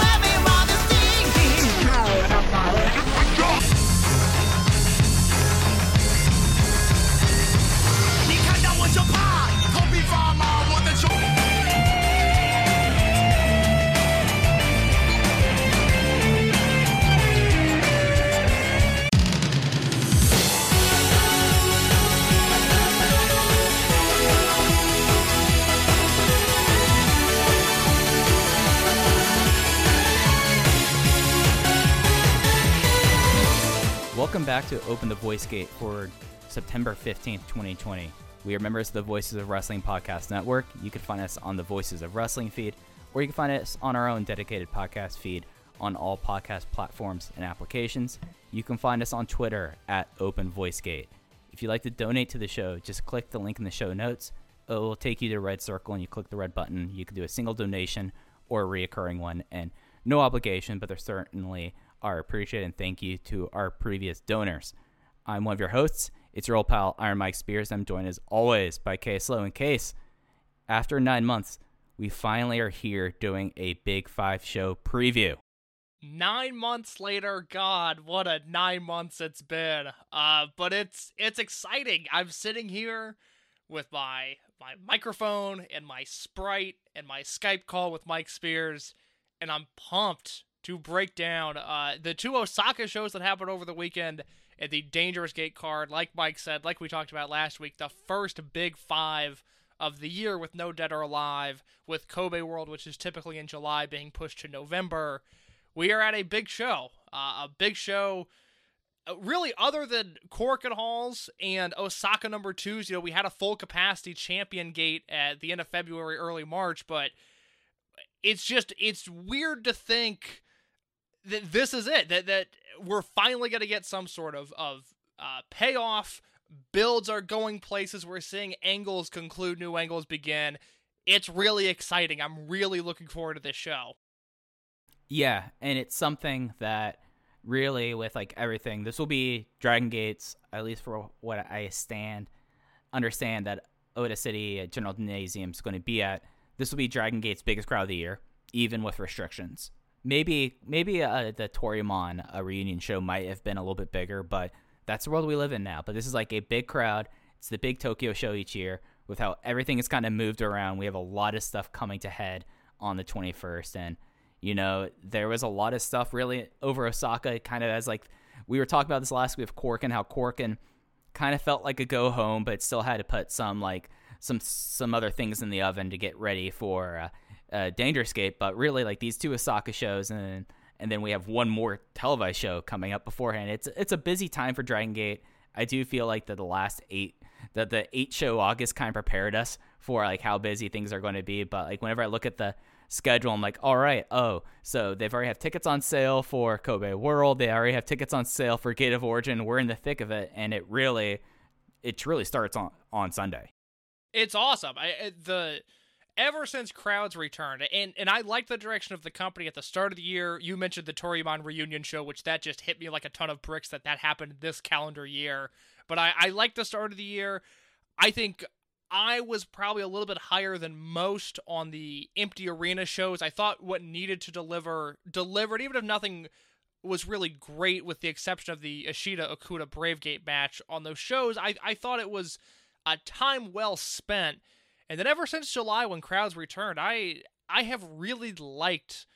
Everyone Welcome back to Open the Voice Gate for September 15th, 2020. We are members of the Voices of Wrestling Podcast Network. You can find us on the Voices of Wrestling feed, or you can find us on our own dedicated podcast feed on all podcast platforms and applications. You can find us on Twitter at Open Voice Gate. If you'd like to donate to the show, just click the link in the show notes. It will take you to a RedCircle and you click the red button. You can do a single donation or a reoccurring one, and no obligation, but there's certainly are appreciated and thank you to our previous donors. I'm one of your hosts. It's your old pal Iron Mike Spears. I'm joined as always by Case Low. And Case, after nine months, we finally are here doing a Big Five show preview. nine months later god what a nine months it's been uh but it's it's exciting i'm sitting here with my my microphone and my sprite and my skype call with mike spears and i'm pumped to break down uh the two osaka shows that happened over the weekend at the dangerous gate card like mike said like we talked about last week the first big five of the year with no dead or alive with kobe world which is typically in july being pushed to november we are at a big show. Uh, a big show, uh, really, other than Korakuen Halls and Osaka number twos. You know, we had a full capacity champion gate at the end of February, early March, but it's just, it's weird to think that this is it, that, that we're finally going to get some sort of, of uh, payoff. Builds are going places. We're seeing angles conclude, new angles begin. It's really exciting. I'm really looking forward to this show. Yeah, and it's something that really, with like everything, this will be Dragon Gates, at least for what I stand, understand that Ota City General Gymnasium is going to be at. This will be Dragon Gate's biggest crowd of the year, even with restrictions. Maybe, maybe uh, the Toryumon uh, reunion show might have been a little bit bigger, but that's the world we live in now. But this is like a big crowd. It's the big Tokyo show each year. With how everything is kind of moved around, we have a lot of stuff coming to head on the 21st, and you know, there was a lot of stuff really over Osaka, kind of as like we were talking about this last week with Korakuen, how Korakuen kind of felt like a go home, but still had to put some like some some other things in the oven to get ready for uh, uh, Dangerous Gate. But really, like these two Osaka shows, and and then we have one more televised show coming up beforehand. It's it's a busy time for Dragon Gate. I do feel like that the last eight that the eight show August kind of prepared us for like how busy things are going to be. But like whenever I look at the schedule, I'm like, all right, oh, so they've already have tickets on sale for Kobe World. They already have tickets on sale for Gate of Origin. We're in the thick of it, and it really, it really starts on on Sunday. It's awesome. I- the ever since crowds returned, and and I like the direction of the company at the start of the year. You mentioned the Toryumon reunion show, which that just hit me like a ton of bricks that that happened this calendar year. But I I like the start of the year. I think I was probably a little bit higher than most on the empty arena shows. I thought what needed to deliver delivered, even if nothing was really great, with the exception of the Ishida Okuda Bravegate match on those shows. I I thought it was a time well spent. And then ever since July, when crowds returned, I I have really liked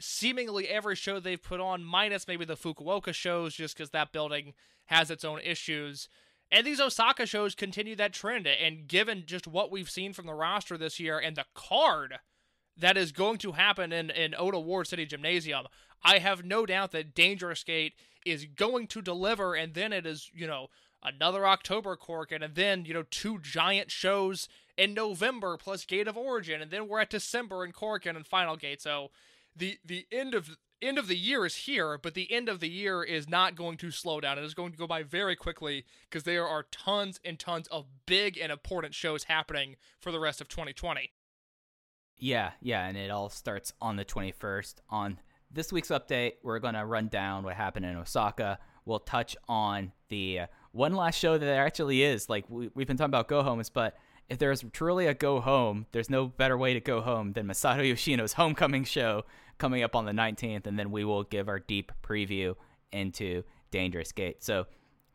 seemingly every show they've put on, minus maybe the Fukuoka shows, just because that building has its own issues. And these Osaka shows continue that trend. And given just what we've seen from the roster this year and the card that is going to happen in, in Ota Ward City Gymnasium, I have no doubt that Dangerous Gate is going to deliver. And then it is, you know, another October Korakuen, and then, you know, two giant shows in November plus Gate of Origin, and then we're at December in Korakuen and Final Gate. So the the end of end of the year is here, but the end of the year is not going to slow down. It is going to go by very quickly because there are tons and tons of big and important shows happening for the rest of 2020. Yeah, yeah, and it all starts on the 21st. On this week's update, we're going to run down what happened in Osaka. We'll touch on the one last show that there actually is. Like, we, we've been talking about go homes, but if there's truly a go home, there's no better way to go home than Masato Yoshino's homecoming show coming up on the 19th, and then we will give our deep preview into Dangerous Gate. So,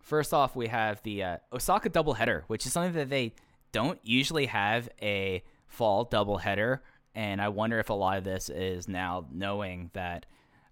first off, we have the uh, Osaka doubleheader, which is something that they don't usually have a fall doubleheader. And I wonder if a lot of this is now knowing that,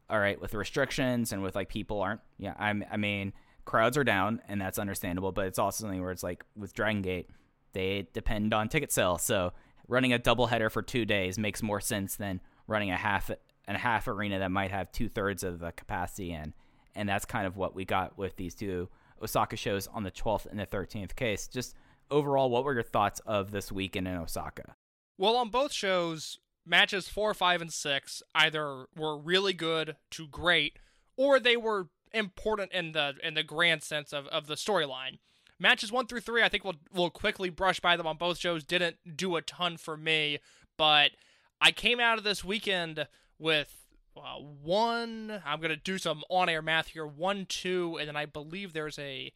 all right, with restrictions and with like people aren't, yeah, I'm, I mean, crowds are down, and that's understandable, but it's also something where it's like with Dragon Gate, they depend on ticket sales. So running a double header for two days makes more sense than running a half and a half arena that might have two thirds of the capacity in. And that's kind of what we got with these two Osaka shows on the 12th and the 13th case. Just overall, what were your thoughts of this weekend in Osaka? Well, on both shows, matches four, five, and six either were really good to great, or they were important in the in the grand sense of, of the storyline. Matches one through three, I think we'll we'll quickly brush by them on both shows. Didn't do a ton for me, but I came out of this weekend with uh, one. I'm gonna do some on-air math here. One, two, and then I believe there's a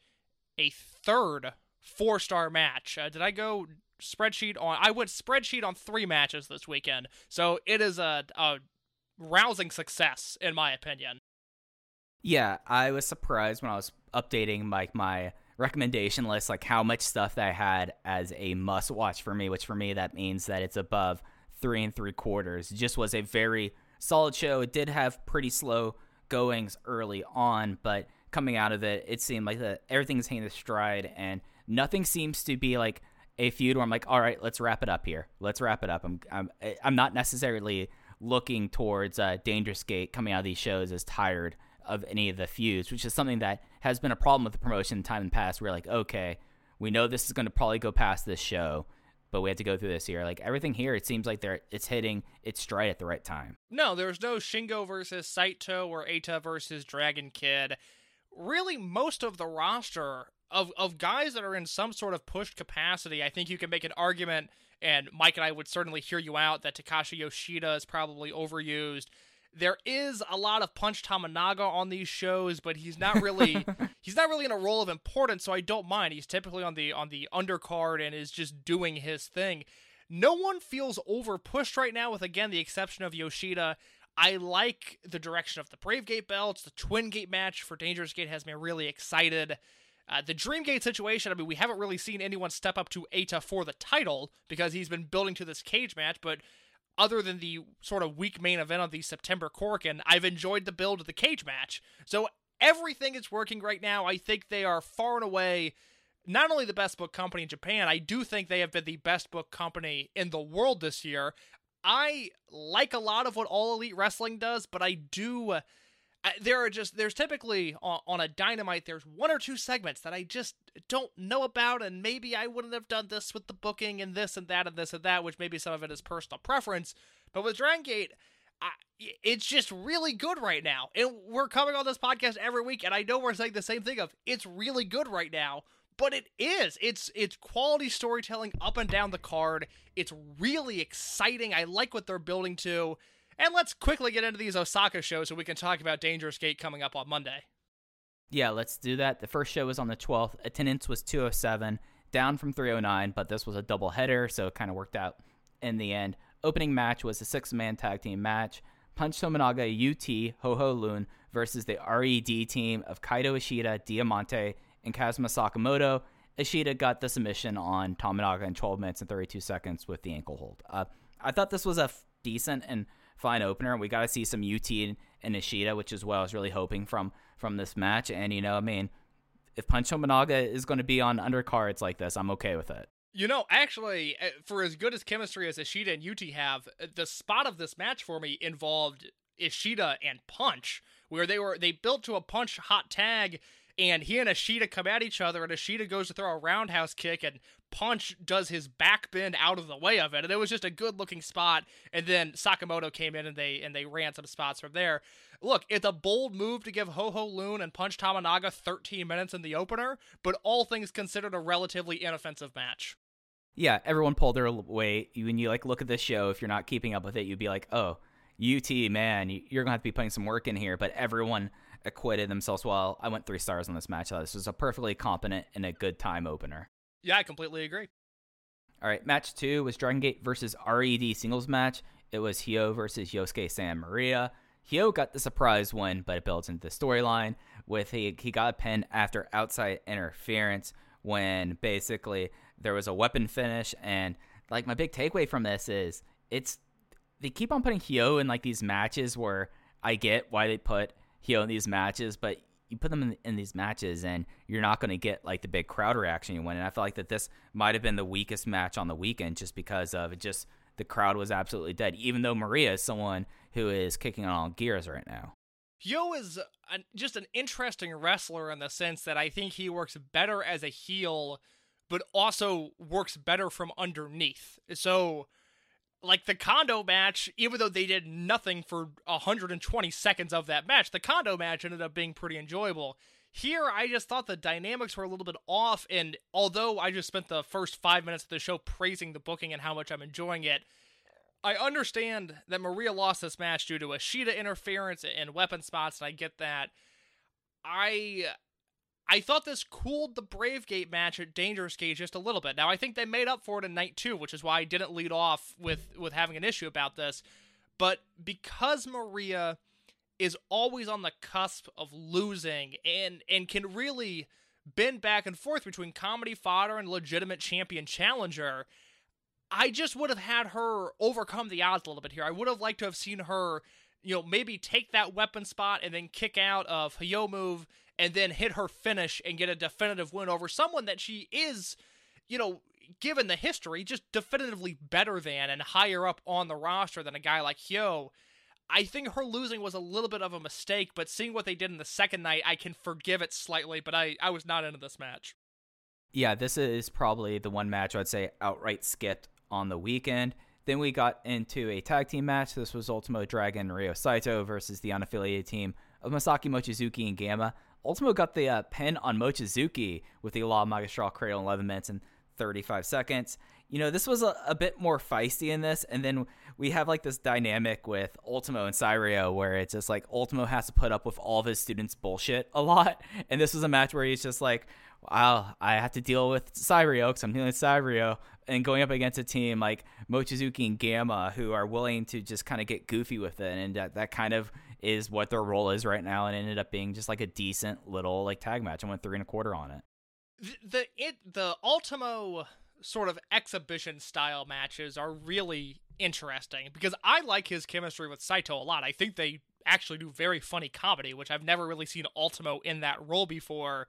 a third four-star match. Uh, did I go spreadsheet on? I went spreadsheet on three matches this weekend, so it is a, a rousing success in my opinion. Yeah, I was surprised when I was updating my my recommendation list, like how much stuff that I had as a must watch for me. Which for me that means that it's above three and three quarters. It just was a very solid show. It did have pretty slow goings early on, but coming out of it, it seemed like that everything's hitting the stride, and nothing seems to be like a feud where I'm like, all right, let's wrap it up here. Let's wrap it up. I'm I'm I'm not necessarily looking towards uh, Dangerous Gate coming out of these shows as tired of any of the feuds, which is something that has been a problem with the promotion in time in the past. We're like, okay, we know this is going to probably go past this show, but we have to go through this here. Like everything here, it seems like they're it's hitting its stride at the right time. No, there's no Shingo versus Saito or Eita versus Dragon Kid. Really, most of the roster of of guys that are in some sort of pushed capacity, I think you can make an argument, and Mike and I would certainly hear you out that Takashi Yoshida is probably overused. There is a lot of Punch Tominaga on these shows, but he's not really he's not really in a role of importance, so I don't mind. He's typically on the on the undercard and is just doing his thing. No one feels over pushed right now, with again the exception of Yoshida. I like the direction of the Brave Gate belts. The Twin Gate match for Dangerous Gate has me really excited. Uh, the Dream Gate situation, I mean, we haven't really seen anyone step up to Eita for the title because he's been building to this cage match, but other than the sort of weak main event of the September Korakuen, I've enjoyed the build of the cage match. So everything is working right now. I think they are far and away not only the best book company in Japan, I do think they have been the best book company in the world this year. I like a lot of what All Elite Wrestling does, but I do. There are just there's typically on, on, a dynamite there's one or two segments that I just don't know about and maybe I wouldn't have done this with the booking and this and that and this and that which maybe some of it is personal preference. But with Dragon Gate I, it's just really good right now. And we're coming on this podcast every week and I know we're saying the same thing of it's really good right now but it is. It's it's quality storytelling up and down the card. It's really exciting. I like what they're building to and let's quickly get into these Osaka shows so we can talk about Dangerous Gate coming up on Monday. Yeah, let's do that. The first show was on the 12th. Attendance was 207, down from 309, but this was a double header, so it kind of worked out in the end. Opening match was a six man tag team match. Punch Tominaga UT Ho Ho Lun versus the RED team of Kaito Ishida, Diamante, and Kazuma Sakamoto. Ishida got the submission on Tominaga in 12 minutes and 32 seconds with the ankle hold. Uh, I thought this was a f- decent and fine opener. We got to see some UT and, and Ishida, which is what I was really hoping from from this match. And you know, I mean, if Punch Tominaga is going to be on undercards like this, I'm okay with it. You know, actually, eh, for as good as chemistry as Ishida and UT have, eh, the spot of this match for me involved Ishida and Punch, where they were they built to a Punch hot tag, and he and Ishida come at each other, and Ishida goes to throw a roundhouse kick, and Punch does his back bend out of the way of it, and it was just a good looking spot. And then Sakamoto came in, and they and they ran some spots from there. Look, it's a bold move to give Ho Ho Lun and Punch Tominaga 13 minutes in the opener, but all things considered, a relatively inoffensive match. Yeah, everyone pulled their weight. When you like look at this show, if you're not keeping up with it, you'd be like, "Oh, UT, man, you're gonna have to be putting some work in here." But everyone acquitted themselves well. I went three stars on this match. Uh, this was a perfectly competent and a good time opener. Yeah, I completely agree. All right, match two was Dragon Gate versus RED singles match. It was Hyo versus Yosuke Santa Maria. Hyo got the surprise win, but it builds into the storyline with he he got a pin after outside interference when basically there was a weapon finish and like my big takeaway from this is it's they keep on putting Hyo in like these matches where I get why they put Hyo in these matches, but you put them in, in these matches and you're not going to get like the big crowd reaction you want. And I feel like that this might have been the weakest match on the weekend just because of it just the crowd was absolutely dead, even though Maria is someone who is kicking on all gears right now. Hyo is an, just an interesting wrestler in the sense that I think he works better as a heel, but also works better from underneath. So like the condo match, even though they did nothing for 120 seconds of that match, the condo match ended up being pretty enjoyable. Here, I just thought the dynamics were a little bit off, and although I just spent the first five minutes of the show praising the booking and how much I'm enjoying it, I understand that Maria lost this match due to Ishida interference and weapon spots, and I get that. I I thought this cooled the Brave Gate match at Dangerous Gate just a little bit. Now I think they made up for it in night two, which is why I didn't lead off with with having an issue about this. But because Maria is always on the cusp of losing and and can really bend back and forth between comedy fodder and legitimate champion challenger, I just would have had her overcome the odds a little bit here. I would have liked to have seen her, you know, maybe take that weapon spot and then kick out of Hyo move and then hit her finish and get a definitive win over someone that she is, you know, given the history, just definitively better than and higher up on the roster than a guy like Hyo. I think her losing was a little bit of a mistake, but seeing what they did in the second night, I can forgive it slightly, but I, I was not into this match. Yeah, this is probably the one match I'd say outright skipped on the weekend. Then we got into a tag team match. This was Ultimo Dragon Ryo Saito versus the unaffiliated team of Masaaki Mochizuki and Gamma. Ultimo got the uh, pin on Mochizuki with the La Magistral Cradle in 11 minutes and 35 seconds. You know, this was a, a, bit more feisty in this, and then we have like this dynamic with Ultimo and Cyrio where it's just like Ultimo has to put up with all of his students' bullshit a lot, and this was a match where he's just like, wow, I have to deal with Cyrio because I'm dealing with Cyrio, and going up against a team like Mochizuki and Gamma who are willing to just kind of get goofy with it, and that, that kind of is what their role is right now, and ended up being just like a decent little like tag match. I went three and a quarter on it. The, the it the Ultimo sort of exhibition style matches are really interesting because I like his chemistry with Saito a lot. I think they actually do very funny comedy, which I've never really seen Ultimo in that role before.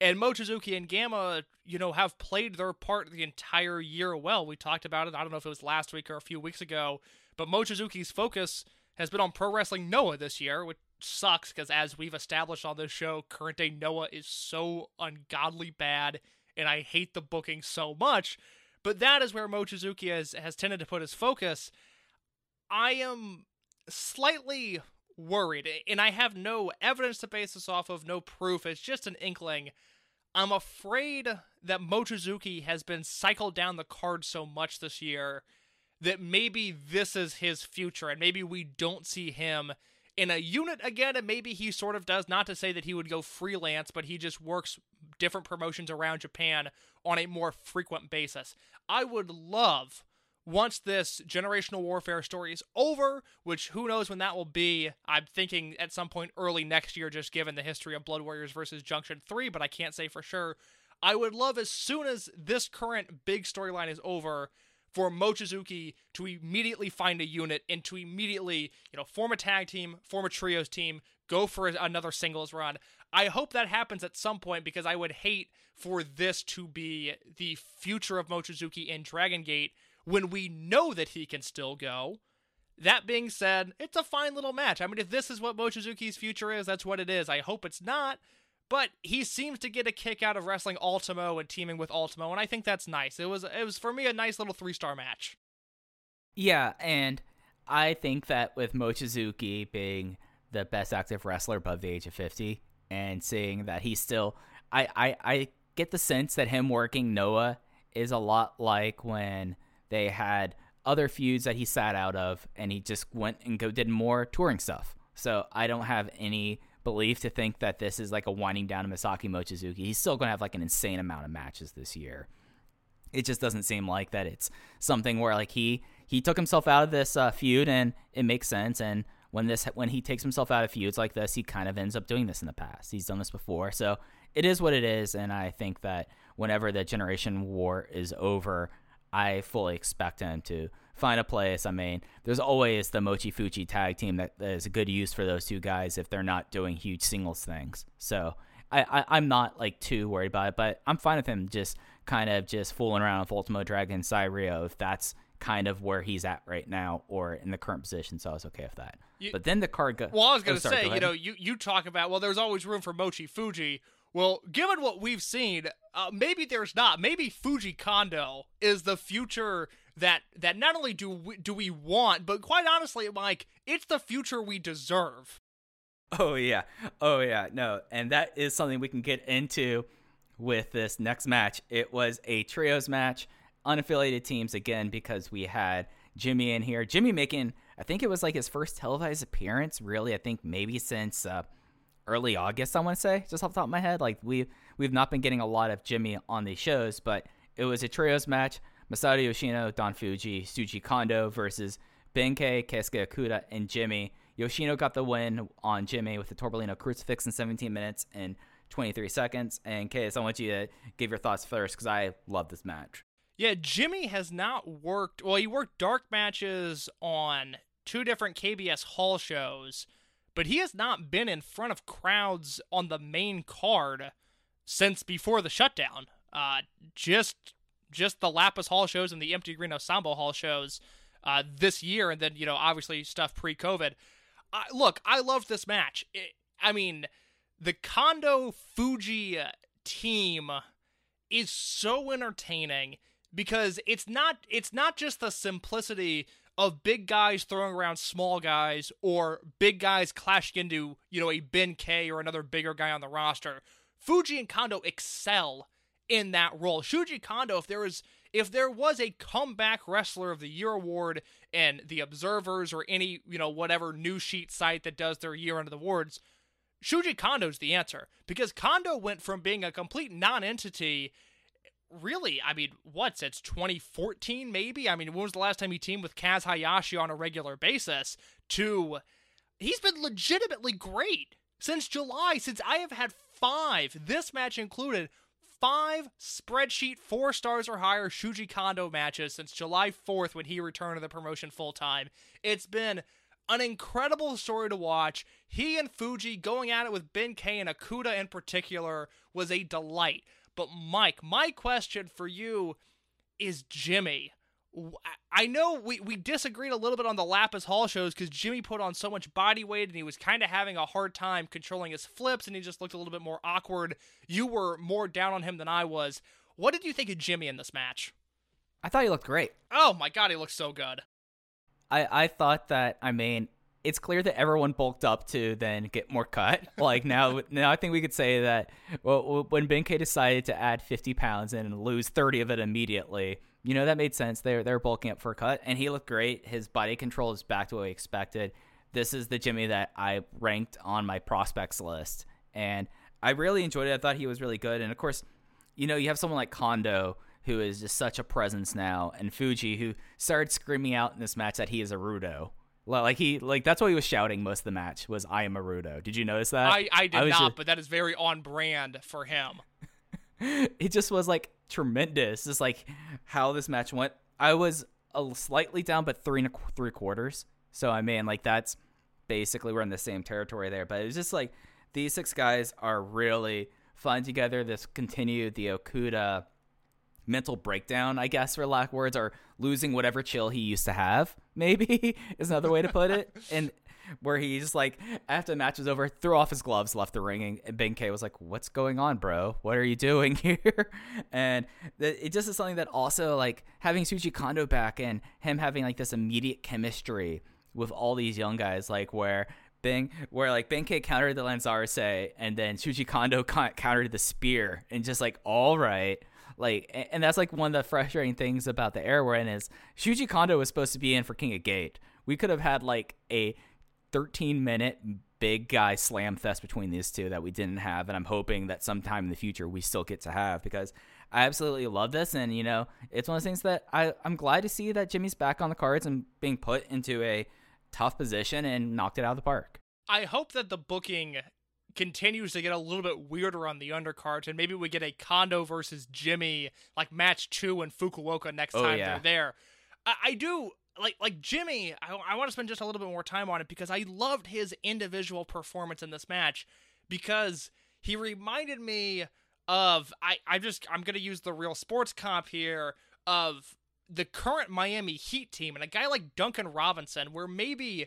And Mochizuki and Gamma, you know, have played their part the entire year well. We talked about it. I don't know if it was last week or a few weeks ago, but Mochizuki's focus has been on Pro Wrestling Noah this year, which sucks because as we've established on this show, current day Noah is so ungodly bad, and I hate the booking so much. But that is where Mochizuki has, has tended to put his focus. I am slightly worried, and I have no evidence to base this off of, no proof. It's just an inkling. I'm afraid that Mochizuki has been cycled down the card so much this year that maybe this is his future and maybe we don't see him in a unit again and maybe he sort of does not to say that he would go freelance but he just works different promotions around Japan on a more frequent basis. I would love once this generational warfare story is over, which who knows when that will be. I'm thinking at some point early next year just given the history of Blood Warriors versus Junction 3, but I can't say for sure. I would love as soon as this current big storyline is over for Mochizuki to immediately find a unit and to immediately, you know, form a tag team, form a trios team, go for another singles run. I hope that happens at some point because I would hate for this to be the future of Mochizuki in Dragon Gate when we know that he can still go. That being said, it's a fine little match. I mean, if this is what Mochizuki's future is, that's what it is. I hope it's not, but he seems to get a kick out of wrestling Ultimo and teaming with Ultimo, and I think that's nice. It was it was for me a nice little three star match. Yeah, and I think that with Mochizuki being the best active wrestler above the age of 50 and seeing that he's still I, I I get the sense that him working Noah is a lot like when they had other feuds that he sat out of and he just went and go did more touring stuff. So I don't have any belief to think that this is like a winding down of Masaaki Mochizuki. He's still going to have like an insane amount of matches this year. It just doesn't seem like that it's something where like he he took himself out of this uh, feud and it makes sense and when this when he takes himself out of feuds like this, he kind of ends up doing this in the past. He's done this before. So it is what it is and I think that whenever the generation war is over, I fully expect him to find a place. I mean, there's always the Mochi Fuji tag team that, is a good use for those two guys if they're not doing huge singles things. So I, I am not like too worried about it, but I'm fine with him just kind of just fooling around with Ultimo Dragon Cyrio if that's kind of where he's at right now or in the current position. So I was okay with that. You- but then the card go. Well, I was oh, going to sorry, say, go you know, you, you talk about, well, there's always room for Mochi Fuji. Well, given what we've seen, uh, maybe there's not. Maybe Fuji Kondo is the future that that not only do we, do we want, but quite honestly, like it's the future we deserve. Oh yeah. Oh yeah. No, and that is something we can get into with this next match. It was a trios match, unaffiliated teams again because we had Jimmy in here. Jimmy making I think it was like his first televised appearance, really. I think maybe since uh, early August, I want to say, just off the top of my head. Like we we've not been getting a lot of Jimmy on these shows, but it was a trios match. Masato Yoshino, Don Fuji, Shuji Kondo versus Benkei, Keisuke Okuda, and Jimmy. Yoshino got the win on Jimmy with the Torbellino crucifix in 17 minutes and 23 seconds. And Case, I want you to give your thoughts first because I love this match. Yeah, Jimmy has not worked. Well, he worked dark matches on two different KBS Hall shows, but he has not been in front of crowds on the main card since before the shutdown. Uh, just just the Lapis Hall shows and the Empty Green Ensemble Hall shows uh, this year, and then you know obviously stuff pre-COVID. I look, I loved this match. It, I mean, the Kondo Fuji team is so entertaining because it's not it's not just the simplicity of big guys throwing around small guys or big guys clashing into, you know, a Ben K or another bigger guy on the roster. Fuji and Kondo excel in that role. Shuji Kondo, if there was if there was a comeback wrestler of the year award and the observers or any, you know, whatever news sheet site that does their year end awards, Shuji Kondo's the answer. Because Kondo went from being a complete non-entity really, I mean, what, since 2014, maybe? I mean, when was the last time he teamed with Kaz Hayashi on a regular basis? To, he's been legitimately great since July, since I have had five, this match included, five spreadsheet four stars or higher Shuji Kondo matches since July 4th when he returned to the promotion full time. It's been an incredible story to watch. He and Fuji going at it with Ben K and Okuda in particular was a delight. But Mike, my question for you is Jimmy. I know we, we disagreed a little bit on the Lapis Hall shows because Jimmy put on so much body weight and he was kind of having a hard time controlling his flips and he just looked a little bit more awkward. You were more down on him than I was. What did you think of Jimmy in this match? I thought he looked great. Oh my god, he looks so good. I, I thought that, I mean, it's clear that everyone bulked up to then get more cut. Like now, now I think we could say that well, when Benkei decided to add 50 pounds and lose 30 of it immediately, you know that made sense. They're they're bulking up for a cut, and he looked great. His body control is back to what we expected. This is the Jimmy that I ranked on my prospects list, and I really enjoyed it. I thought he was really good, and of course, you know, you have someone like Kondo who is just such a presence now, and Fuji who started screaming out in this match that he is a Rudo. Like he like that's what he was shouting most of the match was I am a Rudo. Did you notice that? I, I did was not, just- but that is very on brand for him. it just was like tremendous. Just like how this match went. I was a slightly down, but three and a, qu- three quarters. So I mean, like that's basically we're in the same territory there. But it was just like these six guys are really fun together. This continued the Okuda mental breakdown, I guess, for lack of words, or losing whatever chill he used to have. Maybe is another way to put it. And where he's like after the match was over, threw off his gloves, left the ring, and Ben K was like, "What's going on, bro? What are you doing here?" and it just is something that also like having Shuji Kondo back and him having like this immediate chemistry with all these young guys, like where. Bing, where like Benkei countered the Lanzarse and then Shuji Kondo countered the spear and just like all right, like, and that's like one of the frustrating things about the era we're in is Shuji Kondo was supposed to be in for King of Gate. We could have had like a 13 minute big guy slam fest between these two that we didn't have, and I'm hoping that sometime in the future we still get to have because I absolutely love this, and you know, it's one of those things that I I'm glad to see that Jimmy's back on the cards and being put into a tough position and knocked it out of the park. I hope that the booking continues to get a little bit weirder on the undercards, and maybe we get a Kondo versus Jimmy like match two in Fukuoka next Oh, time yeah. they're there. I, I do like like Jimmy. I, I want to spend just a little bit more time on it because I loved his individual performance in this match because he reminded me of I I just I'm gonna use the real sports comp here of the current Miami Heat team and a guy like Duncan Robinson, where maybe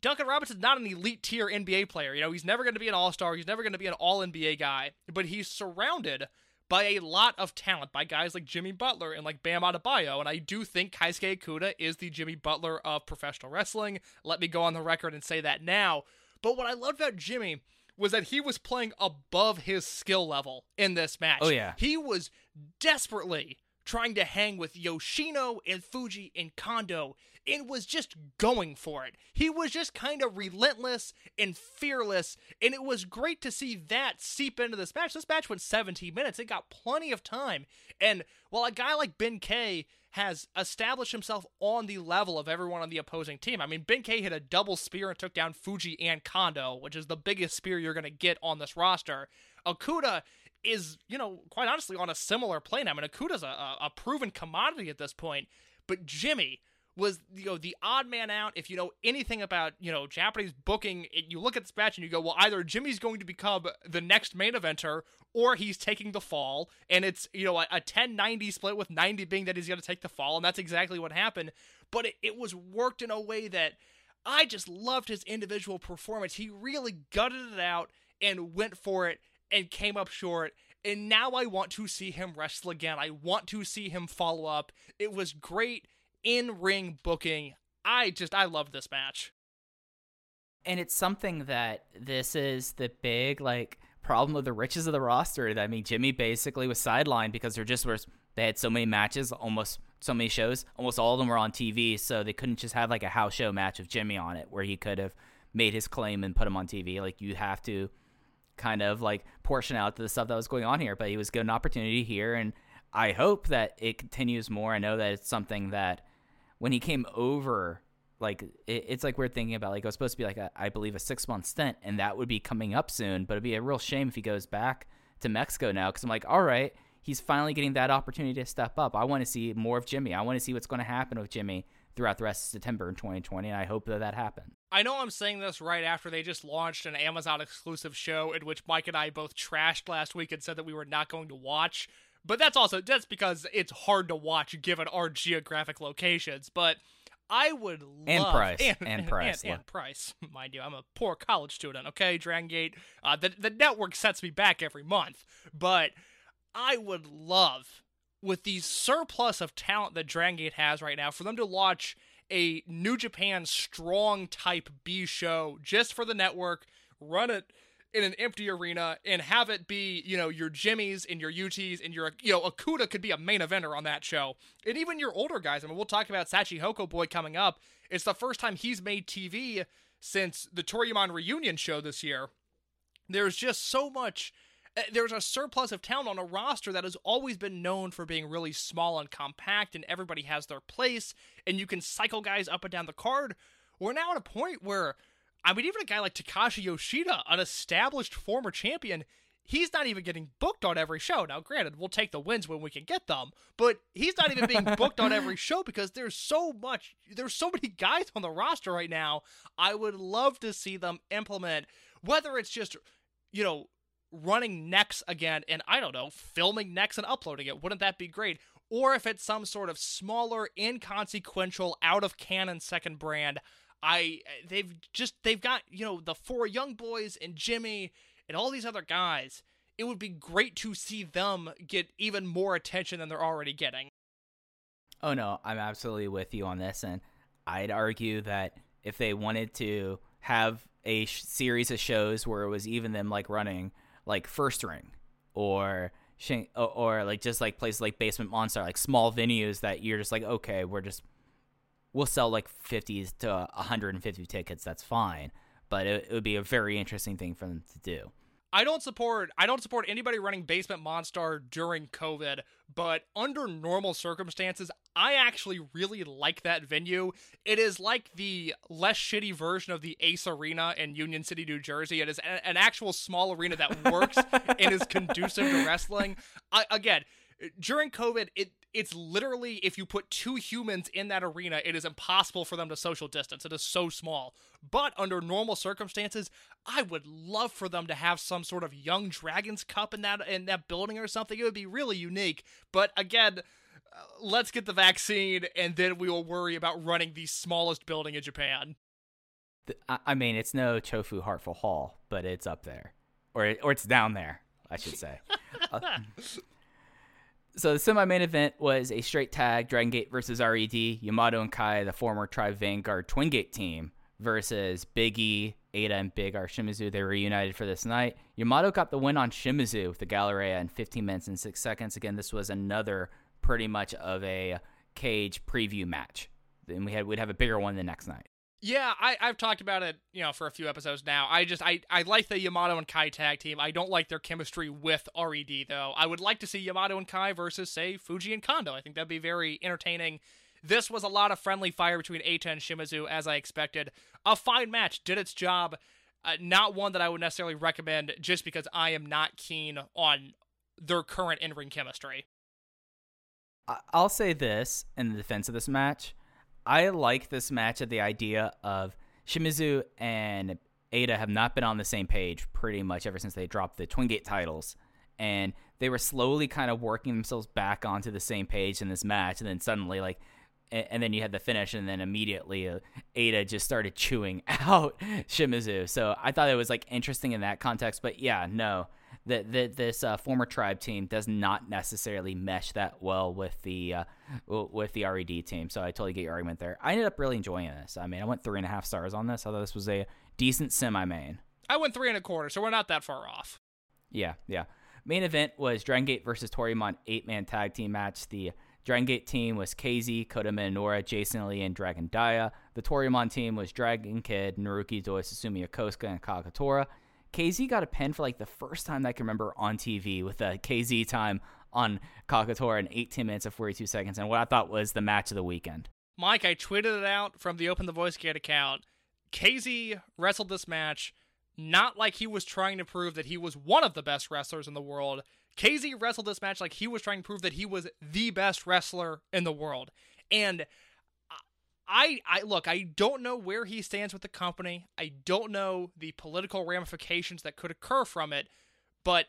Duncan Robinson's not an elite tier NBA player. You know, he's never going to be an All Star. He's never going to be an All NBA guy. But he's surrounded by a lot of talent by guys like Jimmy Butler and like Bam Adebayo. And I do think Keisuke Okuda is the Jimmy Butler of professional wrestling. Let me go on the record and say that now. But what I loved about Jimmy was that he was playing above his skill level in this match. Oh, yeah. He was desperately trying to hang with Yoshino and Fuji and Kondo and was just going for it. He was just kind of relentless and fearless, and it was great to see that seep into this match. This match went 17 minutes. It got plenty of time. And while a guy like Ben K has established himself on the level of everyone on the opposing team. I mean, Ben K hit a double spear and took down Fuji and Kondo, which is the biggest spear you're going to get on this roster. Okuda is, you know, quite honestly on a similar plane. I mean, Okuda's a, a, a proven commodity at this point, but Jimmy was you know the odd man out. If you know anything about you know Japanese booking, it, you look at this match and you go, well, either Jimmy's going to become the next main eventer or he's taking the fall, and it's you know a, a 10-90 split with 90 being that he's going to take the fall, and that's exactly what happened. But it, it was worked in a way that I just loved his individual performance. He really gutted it out and went for it and came up short. And now I want to see him wrestle again. I want to see him follow up. It was great in ring booking. I just, I love this match. and it's something that this is the big like problem of the riches of the roster. That I mean, Jimmy basically was sidelined because there just was they had so many matches, almost so many shows, almost all of them were on TV, so they couldn't just have like a house show match of Jimmy on it where he could have made his claim and put him on TV. Like you have to kind of like portion out the stuff that was going on here, but he was given an opportunity here, and I hope that it continues more. I know that it's something that when he came over, like it, it's like we're thinking about like it was supposed to be like a, I believe a six month stint, and that would be coming up soon. But it'd be a real shame if he goes back to Mexico now, because I'm like, all right, he's finally getting that opportunity to step up. I want to see more of Jimmy. I want to see what's going to happen with Jimmy throughout the rest of September in 2020, and I hope that that happens. I know I'm saying this right after they just launched an Amazon exclusive show in which Mike and I both trashed last week and said that we were not going to watch. But that's also that's because it's hard to watch given our geographic locations. But I would love And price. and, And price, and, yeah. price, mind you. I'm a poor college student. Okay, Dragon Gate. Uh, the the network sets me back every month, but I would love with the surplus of talent that Dragon Gate has right now for them to launch a New Japan strong type B show just for the network, run it in an empty arena and have it be, you know, your Jimmys and your UTs and your, you know, Okuda could be a main eventer on that show. And even your older guys. I mean, we'll talk about Shachihoko Boy coming up. It's the first time he's made TV since the Toryumon reunion show this year. There's just so much. uh, There's a surplus of talent on a roster that has always been known for being really small and compact, and everybody has their place, and you can cycle guys up and down the card. We're now at a point where, I mean, even a guy like Takashi Yoshida, an established former champion, he's not even getting booked on every show. Now, granted, we'll take the wins when we can get them, but he's not even being booked on every show because there's so much, there's so many guys on the roster right now. I would love to see them implement, whether it's just, you know, running NEX again and I don't know, filming NEX and uploading it. Wouldn't that be great? Or if it's some sort of smaller, inconsequential, out of canon second brand, I they've just they've got you know the four young boys and Jimmy and all these other guys. It would be great to see them get even more attention than they're already getting. Oh no, I'm absolutely with you on this, and I'd argue that if they wanted to have a sh- series of shows where it was even them like running like First Ring or or, or like just like places like Basement Monster, like small venues that you're just like okay, we're just we'll sell like 50s to 150 tickets. That's fine, but it, it would be a very interesting thing for them to do. I don't support I don't support anybody running Basement Monster during COVID, but under normal circumstances, I actually really like that venue. It is like the less shitty version of the Ace Arena in Union City, New Jersey. It is an actual small arena that works and is conducive to wrestling. I, again, during COVID, it it's literally if you put two humans in that arena, it is impossible for them to social distance. It is so small. But under normal circumstances, I would love for them to have some sort of Young Dragons Cup in that in that building or something. It would be really unique. But again, uh, let's get the vaccine, and then we will worry about running the smallest building in Japan. I, I mean, it's no Chofu Heartful Hall, but it's up there, or or it's down there, I should say. Uh, so the semi-main event was a straight tag: Dragon Gate versus Red, Yamato and Kai, the former Tribe Vanguard Twin Gate team, versus Big E, Eita, and Big R Shimizu. They reunited for this night. Yamato got the win on Shimizu with the Galleria in 15 minutes and six seconds. Again, this was another pretty much of a cage preview match. Then we had we'd have a bigger one the next night. Yeah, I, I've talked about it, you know, for a few episodes now. I just I, I like the Yamato and Kai tag team. I don't like their chemistry with RED though. I would like to see Yamato and Kai versus say Fuji and Kondo. I think that'd be very entertaining. This was a lot of friendly fire between Eita and Shimizu as I expected. A fine match, did its job. Uh, not one that I would necessarily recommend just because I am not keen on their current in-ring chemistry. I'll say this in the defense of this match. I like this match at the idea of Shimizu and Eita have not been on the same page pretty much ever since they dropped the Twin Gate titles. And they were slowly kind of working themselves back onto the same page in this match. And then suddenly, like, and then you had the finish, and then immediately uh, Eita just started chewing out Shimizu. So I thought it was like interesting in that context. But yeah, no, that that this uh, former tribe team does not necessarily mesh that well with the uh, with the Red team. So I totally get your argument there. I ended up really enjoying this. I mean, I went three and a half stars on this. I thought this was a decent semi main. I went three and a quarter, so we're not that far off. Yeah, yeah. Main event was Dragon Gate versus Toryumon eight man tag team match. The Dragon Gate team was KZ, Kota Minoura, Jason Lee, and Dragon Dia. The Toryumon team was Dragon Kid, Naruki Doi, Susumu Yokosuka, and Kagetora. KZ got a pin for like the first time that I can remember on TV with a KZ time on Kagetora in 18 minutes and 42 seconds, and what I thought was the match of the weekend. Mike, I tweeted it out from the Open the Voice Gate account. KZ wrestled this match not like he was trying to prove that he was one of the best wrestlers in the world. KZ wrestled this match like he was trying to prove that he was the best wrestler in the world. And I I look, I don't know where he stands with the company. I don't know the political ramifications that could occur from it, but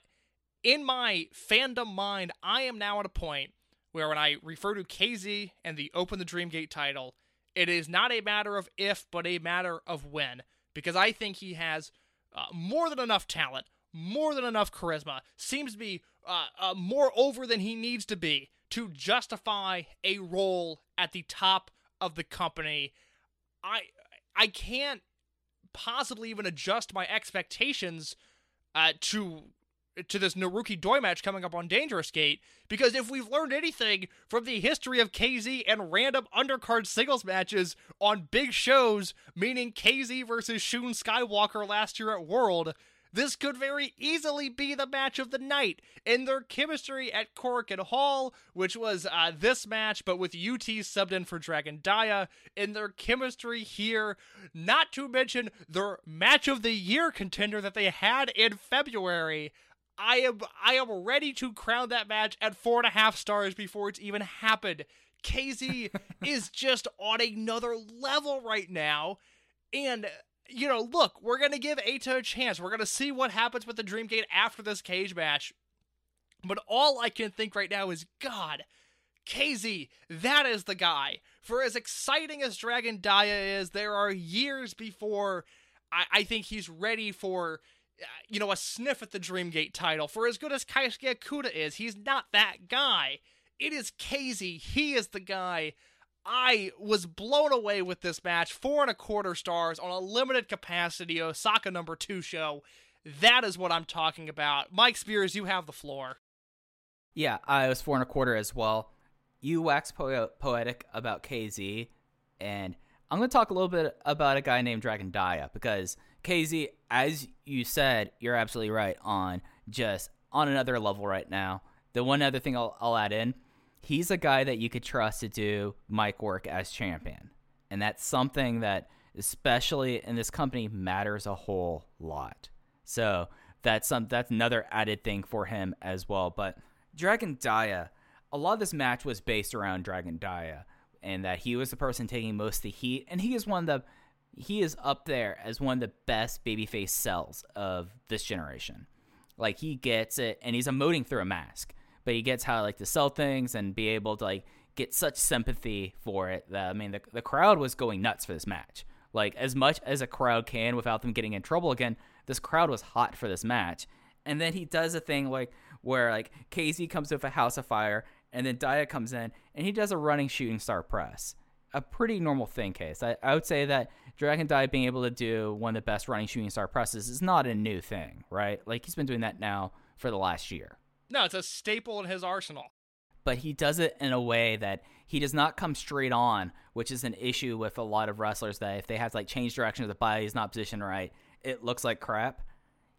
in my fandom mind, I am now at a point where when I refer to KZ and the Open the Dream Gate title, it is not a matter of if, but a matter of when. Because I think he has uh, more than enough talent, more than enough charisma, seems to be uh, uh, more over than he needs to be to justify a role at the top of the company. I I can't possibly even adjust my expectations uh, to to this Naruki Doi match coming up on Dangerous Gate because if we've learned anything from the history of KZ and random undercard singles matches on big shows, meaning KZ versus Shun Skywalker last year at World, this could very easily be the match of the night. In their chemistry at Korakuen Hall, which was uh, this match, but with UT subbed in for Dragon Dia, in their chemistry here, not to mention their match of the year contender that they had in February. I am I am ready to crown that match at four and a half stars before it's even happened. KZ is just on another level right now. And you know, look, we're gonna give Eita a chance. We're gonna see what happens with the Dreamgate after this cage match. But all I can think right now is, God, KZ, that is the guy. For as exciting as Dragon Dia is, there are years before I, I think he's ready for, uh, you know, a sniff at the Dreamgate title. For as good as Keisuke Okuda is, he's not that guy. It is KZ. He is the guy. I was blown away with this match. Four and a quarter stars on a limited capacity Osaka number two show. That is what I'm talking about. Mike Spears, you have the floor. Yeah, I was four and a quarter as well. You wax po- poetic about KZ, and I'm going to talk a little bit about a guy named Dragon Dia because KZ, as you said, you're absolutely right on just on another level right now. The one other thing I'll, I'll add in, he's a guy that you could trust to do mic work as champion, and that's something that, especially in this company, matters a whole lot. So that's some that's another added thing for him as well. But Dragon Dia, a lot of this match was based around Dragon Dia, and that he was the person taking most of the heat, and he is one of the he is up there as one of the best babyface sells of this generation. Like he gets it, and he's emoting through a mask, but he gets how I like to sell things and be able to like get such sympathy for it that I mean the the crowd was going nuts for this match. Like as much as a crowd can without them getting in trouble again, this crowd was hot for this match. And then he does a thing like where like KZ comes with a house of fire, and then Dia comes in and he does a running shooting star press. A pretty normal thing, case. I, I would say that Dragon Dia being able to do one of the best running shooting star presses is not a new thing, right? Like he's been doing that now for the last year. No, it's a staple in his arsenal. But he does it in a way that he does not come straight on, which is an issue with a lot of wrestlers that if they have to like change direction of the body is not positioned right, it looks like crap.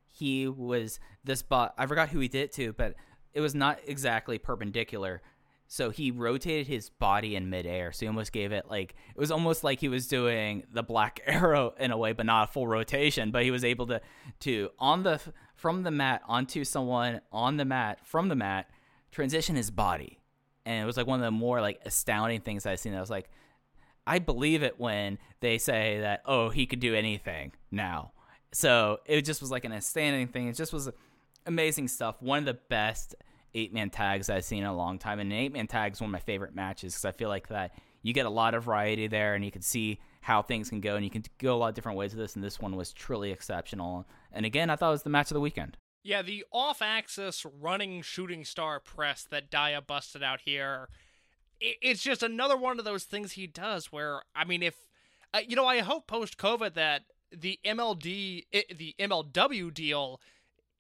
He was this bot I forgot who he did it to, but it was not exactly perpendicular. So he rotated his body in midair. So he almost gave it like it was almost like he was doing the black arrow in a way, but not a full rotation. But he was able to to on the from the mat onto someone on the mat from the mat transition his body, and it was like one of the more like astounding things I've seen. I was like, I believe it when they say that oh he could do anything now. So it just was like an astounding thing. It just was amazing stuff. One of the best eight man tags I've seen in a long time. And an eight man tag is one of my favorite matches because I feel like that you get a lot of variety there and you can see how things can go and you can go a lot of different ways with this. And this one was truly exceptional. And again, I thought it was the match of the weekend. Yeah, the off axis running shooting star press that Dia busted out here. It's just another one of those things he does where, I mean, if, uh, you know, I hope post COVID that the MLD, the MLW deal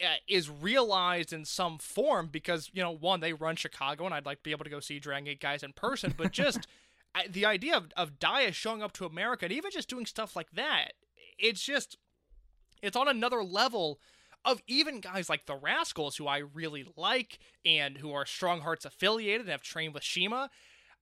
uh, is realized in some form because, you know, one, they run Chicago and I'd like to be able to go see Dragon Gate guys in person, but just I, the idea of, of Dia showing up to America and even just doing stuff like that, it's just, it's on another level of even guys like the Rascals, who I really like and who are Strong Hearts affiliated and have trained with Shima.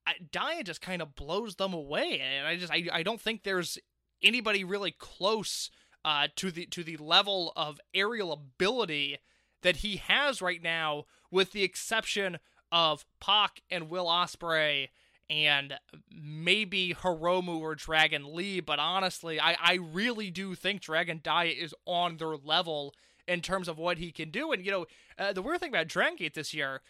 I, Dia just kind of blows them away, and I just I, I don't think there's anybody really close uh, to the to the level of aerial ability that he has right now, with the exception of Pac and Will Ospreay and maybe Hiromu or Dragon Lee. But honestly, I, I really do think Dragon Dia is on their level in terms of what he can do. And, you know, uh, the weird thing about Dragon Gate this year,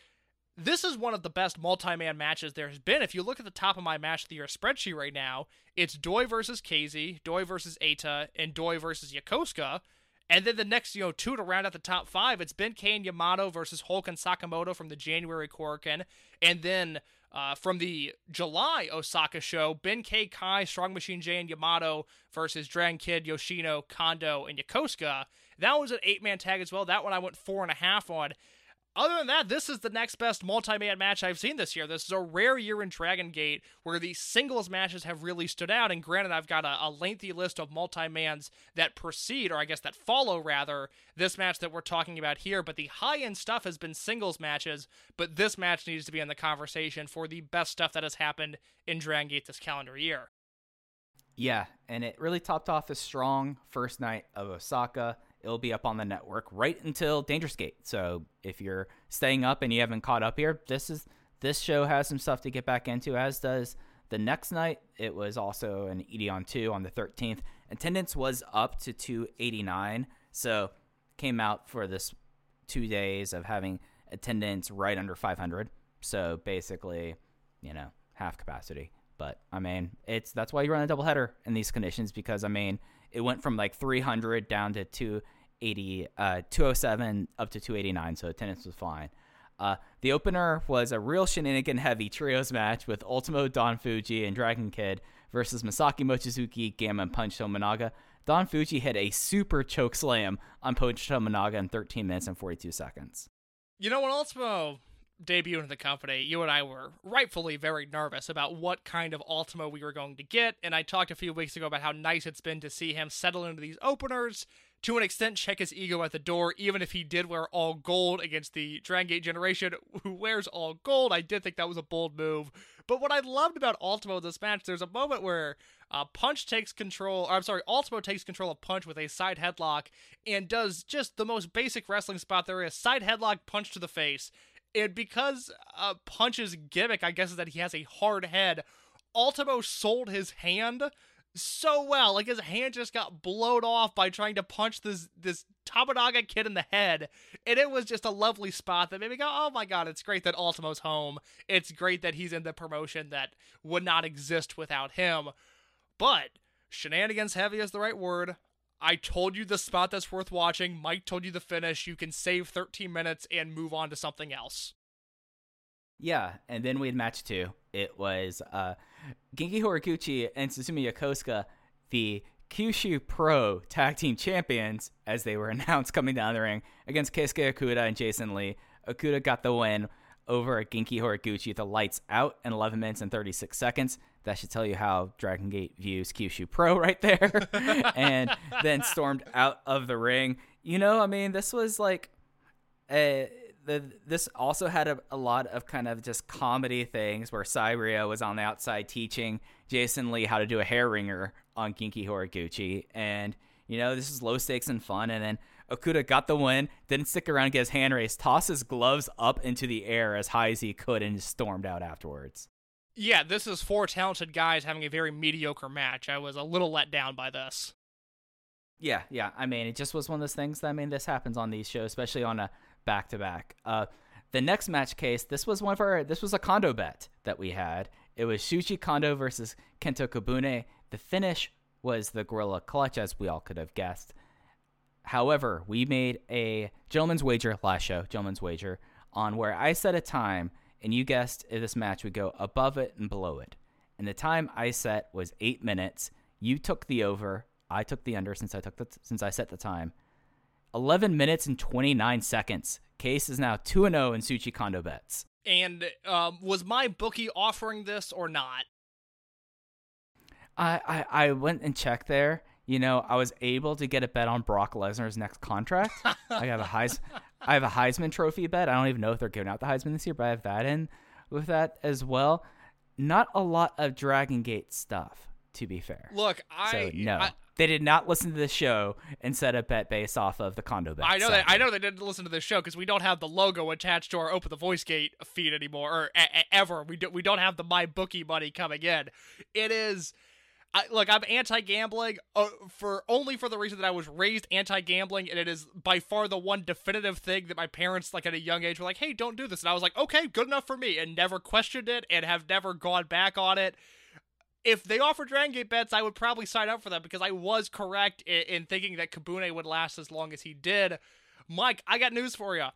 this is one of the best multi-man matches there has been. If you look at the top of my match of the year spreadsheet right now, it's Doi versus KZ, Doi versus Eita, and Doi versus Yokosuka. And then the next, you know, two to round out the top five, it's Ben K and Yamato versus Hulk and Sakamoto from the January Korakuen. And then uh, from the July Osaka show, Ben K, Kai, Strong Machine J, and Yamato versus Dragon Kid, Yoshino, Kondo, and Yokosuka. That was an eight man tag as well. That one I went four and a half on. Other than that, this is the next best multi-man match I've seen this year. This is a rare year in Dragon Gate where the singles matches have really stood out. And granted, I've got a, a lengthy list of multi-mans that precede, or I guess that follow rather, this match that we're talking about here. But the high-end stuff has been singles matches. But this match needs to be in the conversation for the best stuff that has happened in Dragon Gate this calendar year. Yeah, and it really topped off a strong first night of Osaka. It'll be up on the network right until Dangerous Gate. So if you're staying up and you haven't caught up here, this is this show has some stuff to get back into, as does the next night. It was also an Edion 2 on the 13th. Attendance was up to 289, so came out for this two days of having attendance right under 500. So basically, you know, half capacity. But I mean, it's that's why you run a doubleheader in these conditions because I mean, it went from like 300 down to 280, uh, 207 up to 289, so attendance was fine. Uh, the opener was a real shenanigan heavy trios match with Ultimo, Don Fujii, and Dragon Kid versus Masaaki Mochizuki, Gamma, and Punch Tominaga. Don Fujii hit a super choke slam on Punch Tominaga in 13 minutes and 42 seconds. You know, when Ultimo debuted in the company, you and I were rightfully very nervous about what kind of Ultimo we were going to get, and I talked a few weeks ago about how nice it's been to see him settle into these openers, to an extent check his ego at the door, even if he did wear all gold against the Dragon Gate generation who wears all gold. I did think that was a bold move. But what I loved about Ultimo this match, there's a moment where uh, Punch takes control, or I'm sorry, Ultimo takes control of Punch with a side headlock and does just the most basic wrestling spot there is side headlock, punch to the face. And because uh, Punch's gimmick, I guess, is that he has a hard head, Ultimo sold his hand so well. Like his hand just got blowed off by trying to punch this this Tominaga kid in the head. And it was just a lovely spot that made me go, oh my god, it's great that Ultimo's home. It's great that he's in the promotion that would not exist without him. But shenanigans heavy is the right word. I told you the spot that's worth watching. Mike told you the finish. You can save 13 minutes and move on to something else. Yeah, and then we had match two. It was uh, Genki Horiguchi and Susumu Yokosuka, the Kyushu Pro Tag Team Champions, as they were announced coming down the ring, against Keisuke Okuda and Jason Lee. Okuda got the win over Genki Horiguchi with the lights out in 11 minutes and 36 seconds. That should tell you how Dragon Gate views Kyushu Pro right there. and then stormed out of the ring. You know, I mean, this was like a the this also had a, a lot of kind of just comedy things where Cyria was on the outside teaching Jason Lee how to do a hair ringer on Genki Horiguchi, and you know this is low stakes and fun. And then Okuda got the win, didn't stick around get his hand raised, tossed his gloves up into the air as high as he could, and stormed out afterwards. Yeah, this is four talented guys having a very mediocre match. I was a little let down by this. Yeah, yeah. I mean, it just was one of those things. That, I mean, this happens on these shows, especially on a back to back. Uh, the next match case, this was one of our, this was a Kondo bet that we had. It was Shuji Kondo versus Kento Kobune. The finish was the Gorilla Clutch, as we all could have guessed. However, we made a gentleman's wager last show, gentleman's wager, on where I set a time, and you guessed if this match would go above it and below it. And the time I set was eight minutes. You took the over. I took the under since I took the since I set the time. 11 minutes and 29 seconds. Case is now 2 and 0 in Shuji Kondo bets. And um, was my bookie offering this or not? I, I, I went and checked there. You know, I was able to get a bet on Brock Lesnar's next contract. I have a Heis, I have a Heisman Trophy bet. I don't even know if they're giving out the Heisman this year, but I have that in with that as well. Not a lot of Dragon Gate stuff, to be fair. Look, I so no, I, they did not listen to the show and set a bet based off of the Kondo bet. I know that I know they didn't listen to this show because we don't have the logo attached to our Open the Voice Gate feed anymore, or a- a- ever. We do, we don't have the my bookie money coming in. It is. I, look, I'm anti-gambling uh, for only for the reason that I was raised anti-gambling, and it is by far the one definitive thing that my parents, like at a young age, were like, "Hey, don't do this," and I was like, "Okay, good enough for me," and never questioned it, and have never gone back on it if they offer Dragon Gate bets, I would probably sign up for that because I was correct in, in, thinking that Kobune would last as long as he did. Mike, I got news for you.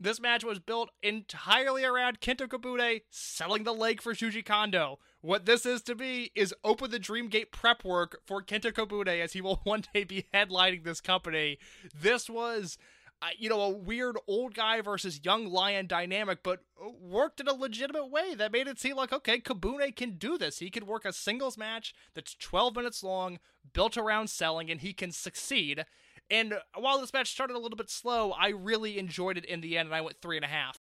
This match was built entirely around Kento Kobune selling the leg for Shuji Kondo. What this is to be is open the Dreamgate prep work for Kento Kobune as he will one day be headlining this company. This was uh, you know, a weird old guy versus young lion dynamic, but worked in a legitimate way that made it seem like, okay, Kobune can do this. He could work a singles match that's 12 minutes long, built around selling, and he can succeed. And while this match started a little bit slow, I really enjoyed it in the end, and I went three and a half.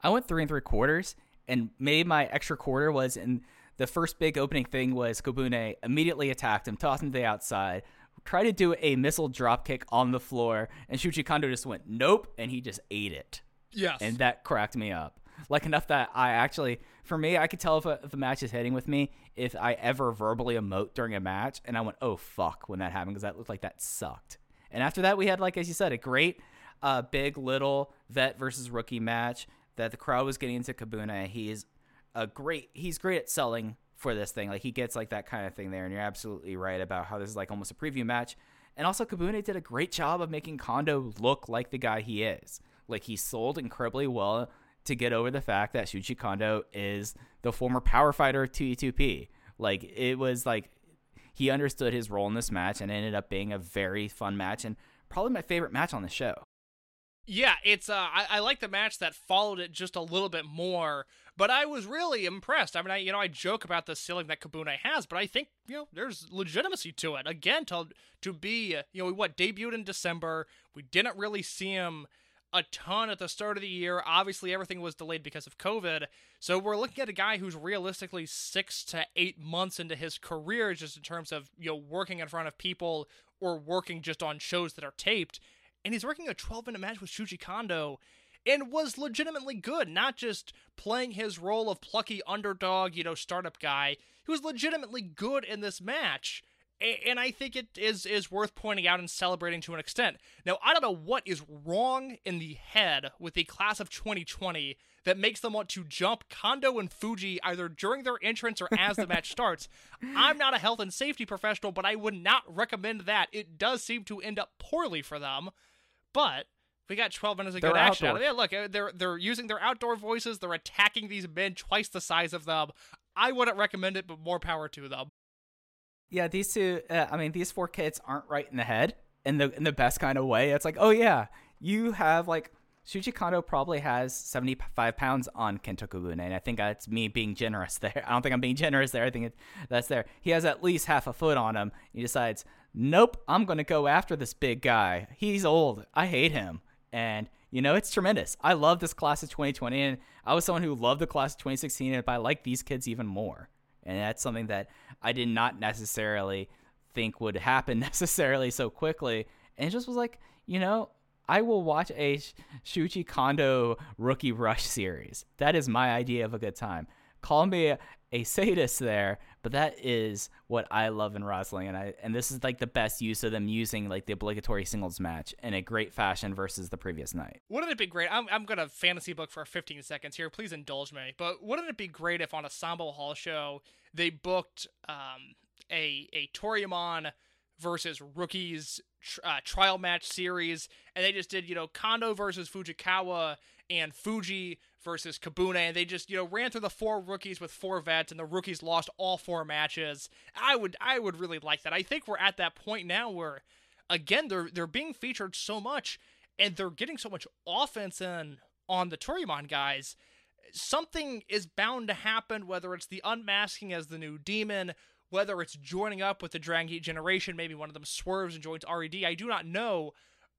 I went three and three quarters, and maybe my extra quarter was in the first big opening thing was Kobune immediately attacked him, tossed him to the outside, tried to do a missile dropkick on the floor, and Shuji Kondo just went nope, and he just ate it. Yes, and that cracked me up. Like enough that I actually, for me, I could tell if, a, if the match is hitting with me if I ever verbally emote during a match, and I went, "Oh fuck!" when that happened because that looked like that sucked. And after that, we had like as you said, a great uh, big little vet versus rookie match that the crowd was getting into Kobune. He's a great. He's great at selling for this thing. Like he gets like that kind of thing there, and you're absolutely right about how this is like almost a preview match. And also, Kobune did a great job of making Kondo look like the guy he is. Like he sold incredibly well to get over the fact that Shuji Kondo is the former power fighter of 2E2P. Like it was like he understood his role in this match and ended up being a very fun match and probably my favorite match on the show. Yeah, it's uh, I, I like the match that followed it just a little bit more, but I was really impressed. I mean, I you know I joke about the ceiling that Kobune has, but I think you know there's legitimacy to it. Again, to to be uh, you know what debuted in December, we didn't really see him a ton at the start of the year. Obviously, everything was delayed because of COVID. So we're looking at a guy who's realistically six to eight months into his career, just in terms of you know working in front of people or working just on shows that are taped and he's working a 12 minute match with Shuji Kondo and was legitimately good, not just playing his role of plucky underdog, you know, startup guy. He was legitimately good in this match. And I think it is is worth pointing out and celebrating to an extent. Now, I don't know what is wrong in the head with the class of 2020 that makes them want to jump Kondo and Fuji either during their entrance or as the match starts. I'm not a health and safety professional, but I would not recommend that. It does seem to end up poorly for them. But we got 12 minutes of They're good action out of outdoor. it. Look, uh, they're they're using their outdoor voices. They're attacking these men twice the size of them. I wouldn't recommend it, but more power to them. Yeah, these two. Uh, I mean, these four kids aren't right in the head in the in the best kind of way. It's like, oh yeah, you have like Shuji Kondo probably has seventy five pounds on Kento Kobune, and I think that's me being generous there. I don't think I'm being generous there. I think it, that's there. He has at least half a foot on him. He decides, nope, I'm gonna go after this big guy. He's old. I hate him, and you know it's tremendous. I love this class of 2020, and I was someone who loved the class of 2016, and I like these kids even more. And that's something that I did not necessarily think would happen necessarily so quickly. And it just was like, you know, I will watch a Sh- Shuji Kondo rookie rush series. That is my idea of a good time. Call me a, sadist there, but that is what I love in wrestling, and I and this is like the best use of them using like the obligatory singles match in a great fashion versus the previous night. Wouldn't it be great? I'm, I'm to fantasy book for 15 seconds here. Please indulge me. But wouldn't it be great if on a Sanbo Hall show they booked um, a a Toryumon versus rookies uh, trial match series, and they just did you know Kondo versus Fujikawa and Fuji versus Kobune, and they just you know ran through the four rookies with four vets, and the rookies lost all four matches. I would I would really like that. I think we're at that point now where again they're they're being featured so much and they're getting so much offense in on the Toryumon guys. Something is bound to happen, whether it's the unmasking as the new demon, whether it's joining up with the Dragon Gate generation, maybe one of them swerves and joins RED. I do not know.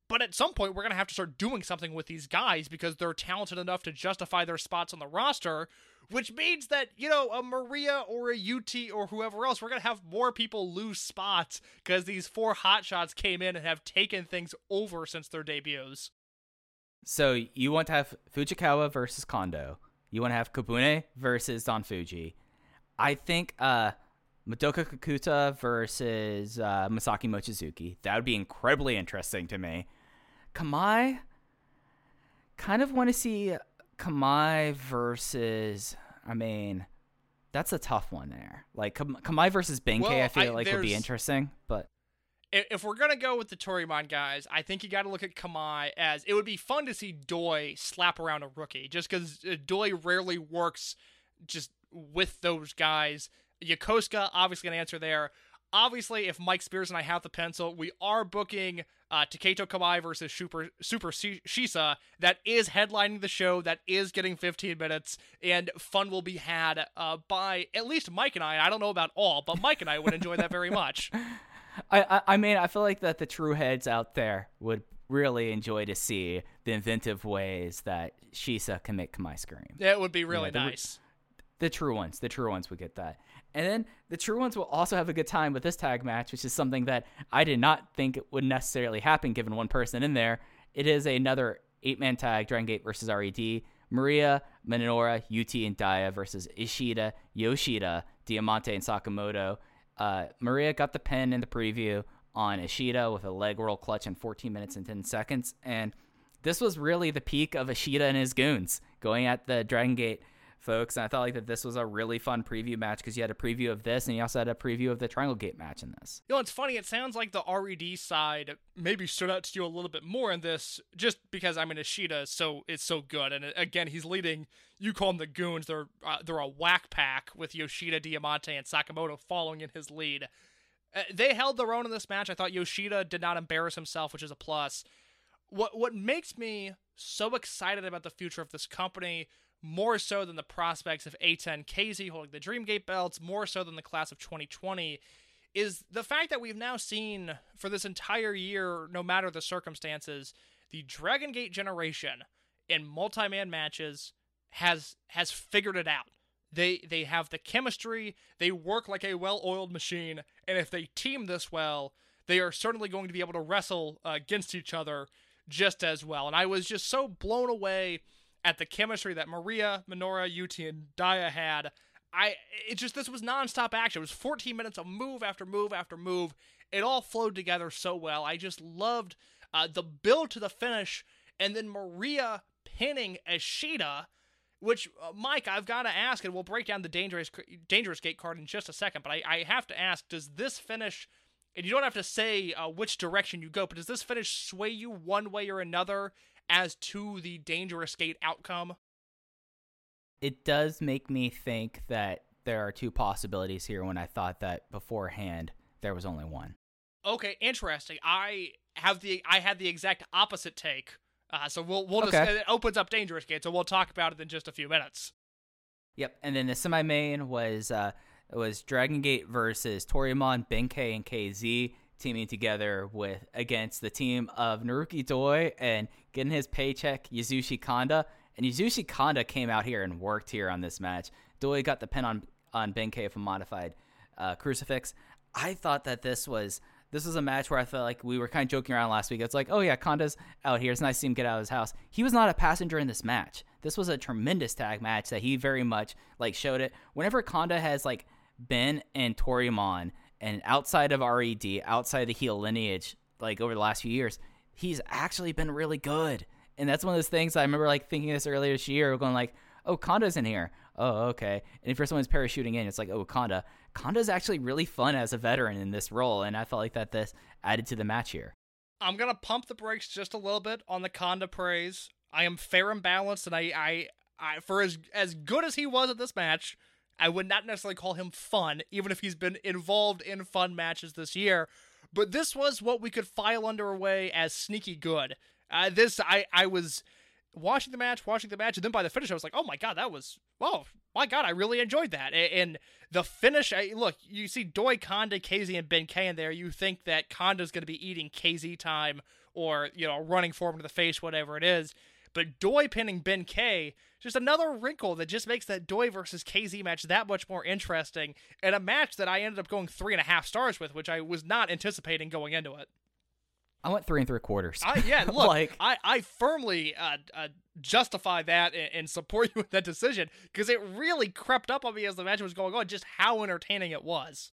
But at some point, we're going to have to start doing something with these guys because they're talented enough to justify their spots on the roster, which means that, you know, a Maria or a UT or whoever else, we're going to have more people lose spots because these four hotshots came in and have taken things over since their debuts. So you want to have Fujikawa versus Kondo. You want to have Kobune versus Don Fujii. I think uh, Madoka Kikuta versus uh, Masaaki Mochizuki. That would be incredibly interesting to me. Kamei, kind of want to see Kamei versus. I mean, that's a tough one there. Like Kam- Kamei versus Benkei, Well, I feel I- like would be interesting, but If we're gonna go with the Toryumon guys, I think you got to look at Kamei as it would be fun to see Doi slap around a rookie, just because Doi rarely works just with those guys. Yokosuka obviously gonna answer there. Obviously, if Mike Spears and I have the pencil, we are booking uh, Taketo Kamei versus Super Super Shisa. That is headlining the show. That is getting 15 minutes, and fun will be had uh, by at least Mike and I. I don't know about all, but Mike and I would enjoy that very much. I, I I mean I feel like that the true heads out there would really enjoy to see the inventive ways that Shisa can make Kamai scream. That would be really the re- nice. The true ones, the true ones would get that. And then the true ones will also have a good time with this tag match, which is something that I did not think would necessarily happen given one person in there. It is another eight man tag, Dragon Gate versus RED. Maria, Minoura, UT, and Dia versus Ishida, Yoshida, Diamante, and Sakamoto. Uh, Maria got the pin in the preview on Ishida with a leg roll clutch in 14 minutes and 10 seconds. And this was really the peak of Ishida and his goons going at the Dragon Gate folks. And I thought like that this was a really fun preview match because you had a preview of this and you also had a preview of the Triangle Gate match in this. You know, it's funny. It sounds like the RED side maybe stood out to you a little bit more in this, just because I mean Ishida is so it's so good, and again he's leading. You call them the goons. They're uh, they're a whack pack with Yoshida, Diamante, and Sakamoto following in his lead. Uh, they held their own in this match. I thought Yoshida did not embarrass himself, which is a plus. What what makes me so excited about the future of this company, more so than the prospects of A10 KZ holding the Dreamgate belts, more so than the class of 2020, is the fact that we've now seen for this entire year, no matter the circumstances, the Dragon Gate generation in multi-man matches has has figured it out. They they have the chemistry, they work like a well-oiled machine, and if they team this well, they are certainly going to be able to wrestle uh, against each other just as well. And I was just so blown away at the chemistry that Maria, Minoura, Yuti, and Dia had. I it just this was nonstop action. It was 14 minutes of move after move after move. It all flowed together so well. I just loved uh, the build to the finish, and then Maria pinning Ishida. Which, uh, Mike, I've got to ask, and we'll break down the dangerous dangerous gate card in just a second. But I, I have to ask: Does this finish and you don't have to say uh, which direction you go, but does this finish sway you one way or another as to the dangerous gate outcome? It does make me think that there are two possibilities here when I thought that beforehand there was only one. Okay, interesting. I have the I had the exact opposite take. Uh, so we'll we'll Okay. just, it opens up dangerous gate, so we'll talk about it in just a few minutes. Yep, and then the semi-main was uh, it was Dragon Gate versus Toryumon, Benkei, and KZ teaming together with against the team of Naruki Doi and getting his paycheck Yasushi Kanda. And Yasushi Kanda came out here and worked here on this match. Doi got the pin on on Benkei a modified uh, crucifix. I thought that this was this was a match where I felt like we were kind of joking around last week. It's like, oh yeah, Kanda's out here. It's nice to see him get out of his house. He was not a passenger in this match. This was a tremendous tag match that he very much like showed it. Whenever Kanda has like been in Toryumon and outside of RED, outside of the heel lineage, like over the last few years, he's actually been really good. And that's one of those things I remember like thinking this earlier this year, going like, oh, Kanda's in here. Oh, okay. And if someone's parachuting in, it's like, oh, Kanda. Kanda's actually really fun as a veteran in this role, and I felt like that this added to the match here. I'm gonna pump the brakes just a little bit on the Kanda praise. I am fair and balanced, and I, I, I for as as good as he was at this match, I would not necessarily call him fun, even if he's been involved in fun matches this year. But this was what we could file under away as sneaky good. Uh, this I I was watching the match, watching the match, and then by the finish, I was like, oh my god, that was oh my god, I really enjoyed that. And the finish, I, look, you see Doi Kanda, KZ, and Ben K in there. You think that Kanda's going to be eating KZ time or you know running for him to the face, whatever it is. But Doi pinning Ben K, just another wrinkle that just makes that Doi versus KZ match that much more interesting, and a match that I ended up going three and a half stars with, which I was not anticipating going into it. I went three and three quarters. I, yeah, look, like I, I firmly uh, uh, justify that and, and support you with that decision because it really crept up on me as the match was going on, just how entertaining it was.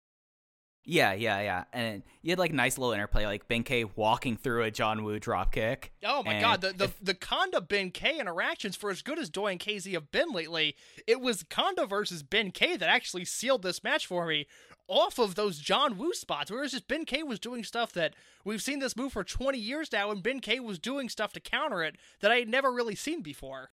Yeah, yeah, yeah. And you had like nice little interplay, like Benkei walking through a John Woo dropkick. Oh my And god, the the, if- the Kanda Ben K interactions for as good as Doi and KZ have been lately, it was Kanda versus Ben K that actually sealed this match for me off of those John Woo spots. Whereas just Ben K was doing stuff that we've seen this move for 20 years now, and Ben K was doing stuff to counter it that I had never really seen before.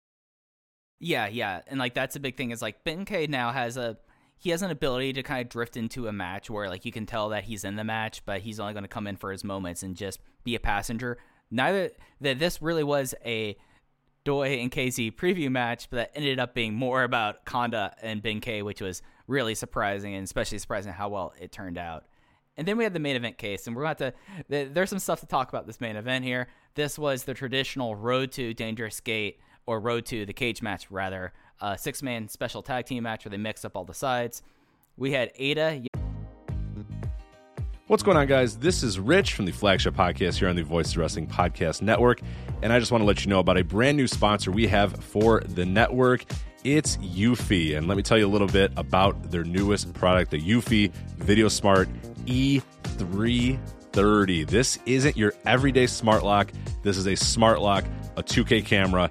Yeah, yeah, and like that's a big thing. Is like Benkei now has a he has an ability to kind of drift into a match where like you can tell that he's in the match, but he's only going to come in for his moments and just be a passenger. Neither that this really was a Doi and KZ preview match, but that ended up being more about Kanda and Benkei, which was really surprising and especially surprising how well it turned out. And then we had the main event case, and we're have to. There's some stuff to talk about this main event here. This was the traditional Road to Dangerous Gate, or Road to the Cage match, rather. A six man special tag team match where they mix up all the sides. We had Eita, What's going on, guys? This is Rich from the flagship podcast here on the Voice of Wrestling Podcast Network. And I just want to let you know about a brand new sponsor we have for the network. It's Eufy. And let me tell you a little bit about their newest product, the Eufy Video Smart E330. This isn't your everyday smart lock. This is a smart lock, a 2K camera,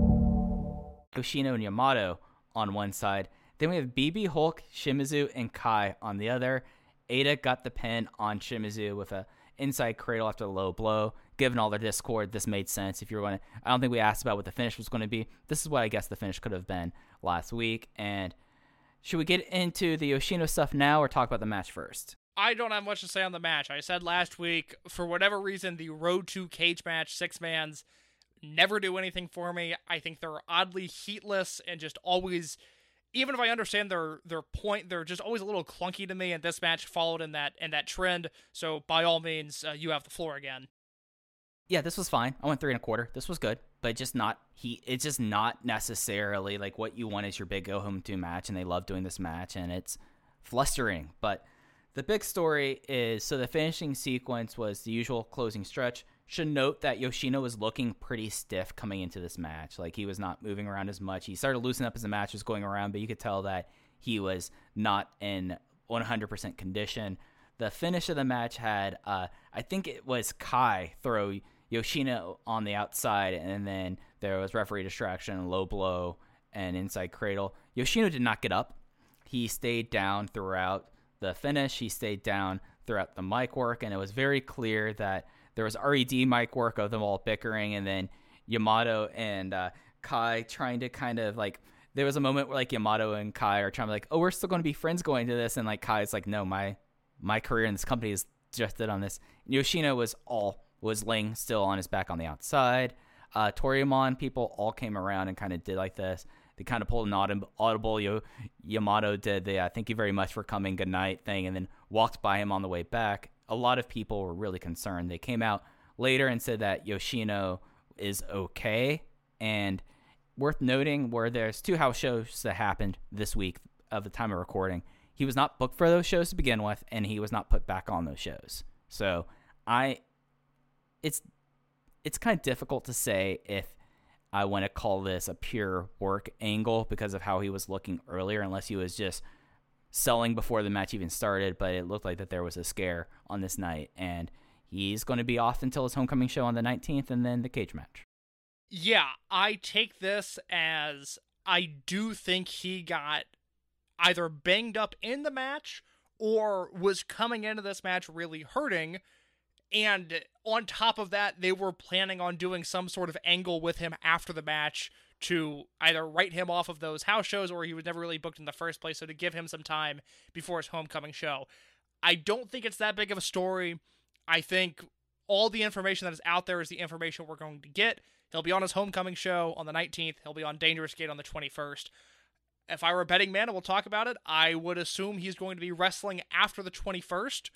Yoshino and Yamato on one side. Then we have BB Hulk, Shimizu, and Kai on the other. Eita got the pin on Shimizu with a inside cradle after a low blow. Given all their discord, this made sense. If you're going to, I don't think we asked about what the finish was going to be. This is what I guess the finish could have been last week. And should we get into the Yoshino stuff now or talk about the match first? I don't have much to say on the match. I said last week, for whatever reason, the Road to Cage match, six mans, never do anything for me. I think they're oddly heatless and just always even if I understand their their point, they're just always a little clunky to me. And this match followed in that in that trend. So by all means, uh, you have the floor again. Yeah, this was fine. I went three and a quarter. This was good, but just not he. It's just not necessarily like what you want is your big go home to match, and they love doing this match, and it's flustering. But the big story is so the finishing sequence was the usual closing stretch. Should note that Yoshino was looking pretty stiff coming into this match. Like he was not moving around as much. He started loosening up as the match was going around, but you could tell that he was not in 100% condition. The finish of the match had, uh, I think it was Kai throw Yoshino on the outside, and then there was referee distraction, low blow, and inside cradle. Yoshino did not get up. He stayed down throughout the finish. He stayed down throughout the mic work, and it was very clear that there was RED mic work of them all bickering, and then Yamato and uh, Kai trying to kind of like. There was a moment where like Yamato and Kai are trying to like, oh, we're still going to be friends going to this, and like Kai's like, no, my my career in this company is just on this. And Yoshino was all was laying still on his back on the outside. Uh, Toryumon people all came around and kind of did like this. They kind of pulled an aud- audible. Yo- Yamato did the uh, "Thank you very much for coming, good night" thing, and then walked by him on the way back. A lot of people were really concerned. They came out later and said that Yoshino is okay. And worth noting, where there's two house shows that happened this week of the time of recording, he was not booked for those shows to begin with, and he was not put back on those shows. So I, it's it's kind of difficult to say if I want to call this a pure work angle because of how he was looking earlier, unless he was just selling before the match even started. But it looked like that there was a scare on this night, and he's going to be off until his homecoming show on the 19th, and then the cage match. Yeah, I take this as I do think he got either banged up in the match or was coming into this match really hurting. And on top of that, they were planning on doing some sort of angle with him after the match to either write him off of those house shows or he was never really booked in the first place. So to give him some time before his homecoming show. I don't think it's that big of a story. I think all the information that is out there is the information we're going to get. He'll be on his homecoming show on the 19th. He'll be on Dangerous Gate on the 21st. If I were a betting man and we'll talk about it, I would assume he's going to be wrestling after the 21st.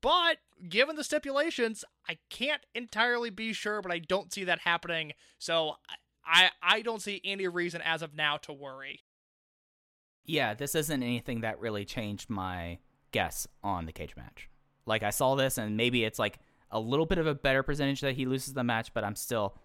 But given the stipulations, I can't entirely be sure, but I don't see that happening. So I I don't see any reason as of now to worry. Yeah, this isn't anything that really changed my guess on the cage match. Like I saw this, and maybe it's like a little bit of a better percentage that he loses the match, but I'm still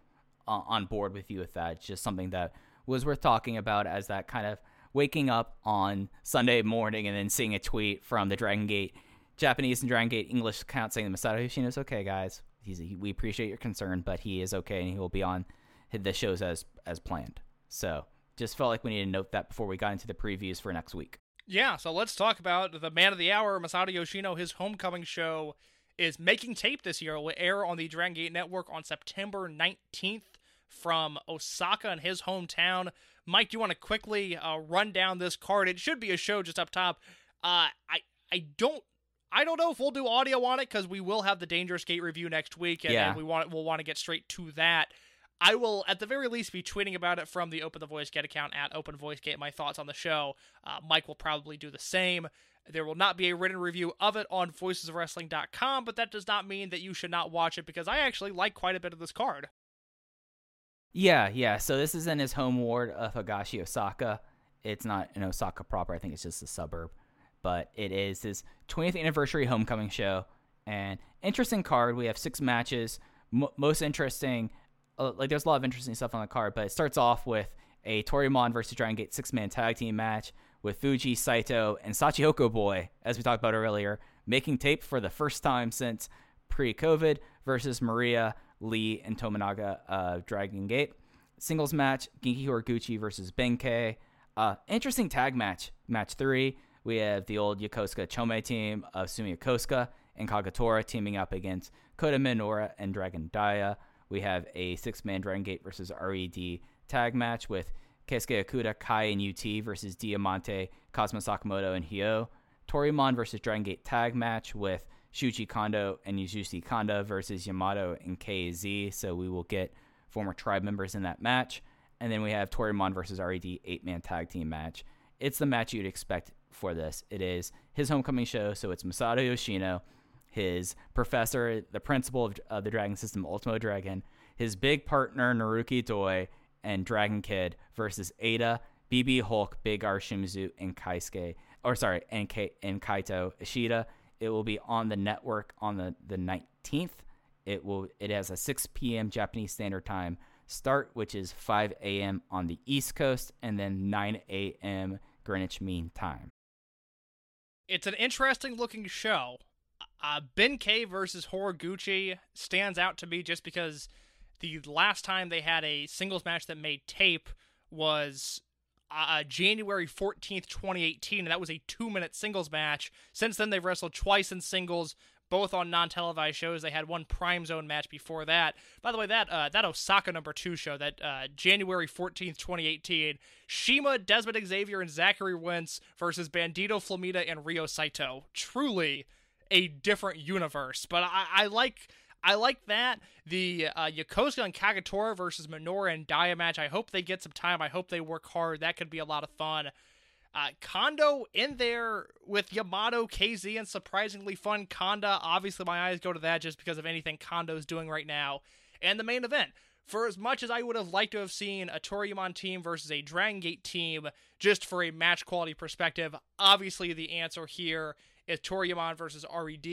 uh, on board with you with that. It's just something that was worth talking about as that kind of waking up on Sunday morning and then seeing a tweet from the Dragon Gate Japanese and Dragon Gate English account saying Masato Yoshino's okay, guys. He's we appreciate your concern, but he is okay and he will be on the shows as as planned. So just felt like we needed to note that before we got into the previews for next week. Yeah, so let's talk about the man of the hour, Masato Yoshino. His homecoming show is making tape this year. It will air on the Dragon Gate Network on September 19th from Osaka in his hometown. Mike, do you want to quickly uh, run down this card? It should be a show just up top. Uh, I I don't I don't know if we'll do audio on it because we will have the Dangerous Gate review next week, and, Yeah. and we want we'll want to get straight to that. I will, at the very least, be tweeting about it from the Open the Voice Gate account at Open Voice Gate. My thoughts on the show. Uh, Mike will probably do the same. There will not be a written review of it on voicesofwrestling.com, but that does not mean that you should not watch it because I actually like quite a bit of this card. Yeah, yeah. So this is in his home ward of Higashi, Osaka. It's not in Osaka proper. I think it's just a suburb, but it is his 20th anniversary homecoming show. And interesting card. We have six matches. M- most interesting, uh, like there's a lot of interesting stuff on the card, but it starts off with a Toryumon versus Dragon Gate six man tag team match with Fuji, Saito, and Shachihoko Boy, as we talked about earlier, making tape for the first time since pre COVID versus Maria, Lee, and Tominaga uh, Dragon Gate. Singles match, Genki Horiguchi versus Benkei. Uh, interesting tag match, match three. We have the old Yokosuka Chome team of Sumi Yokosuka and Kagetora teaming up against Kota Minoura and Dragon Dia. We have a six man Dragon Gate versus RED tag match with Keisuke Okuda, Kai, and UT versus Diamante, Cosmo Sakamoto, and Hyo. Toryumon versus Dragon Gate tag match with Shuchi Kondo and Yuzushi Kanda versus Yamato and KZ. So we will get former tribe members in that match. And then we have Toryumon versus RED eight man tag team match. It's the match you'd expect for this. It is his homecoming show, so it's Masato Yoshino, his professor, the principal of, the Dragon System, Ultimo Dragon, his big partner Naruki Doi, and Dragon Kid versus Eita, BB Hulk, Big R Shimizu, and Kaisuke, or sorry, and, K- and Kaito Ishida. It will be on the network on the, the 19th. It will it has a 6 p.m. Japanese Standard Time start, which is 5 a.m. on the East Coast, and then 9 a.m. Greenwich Mean Time. It's an interesting looking show. Uh, Ben K versus Horiguchi stands out to me just because the last time they had a singles match that made tape was uh, January 14th, 2018, and that was a two minute singles match. Since then, they've wrestled twice in singles, both on non televised shows. They had one Prime Zone match before that. By the way, that uh, that Osaka number two show, that uh, January 14th, 2018, Shima, Dezmond Xavier, and Zachary Wentz versus Bandido Flamita and Ryo Saito. Truly a different universe, but I, I like. I like that. The uh, Yokosuka and Kagetora versus Minoura and Dia match. I hope they get some time. I hope they work hard. That could be a lot of fun. Uh, Kondo in there with Yamato, KZ, and surprisingly fun Kanda. Obviously, my eyes go to that just because of anything Kondo's doing right now. And the main event. For as much as I would have liked to have seen a Toryumon team versus a Dragon Gate team, just for a match quality perspective, obviously the answer here is Toryumon versus RED.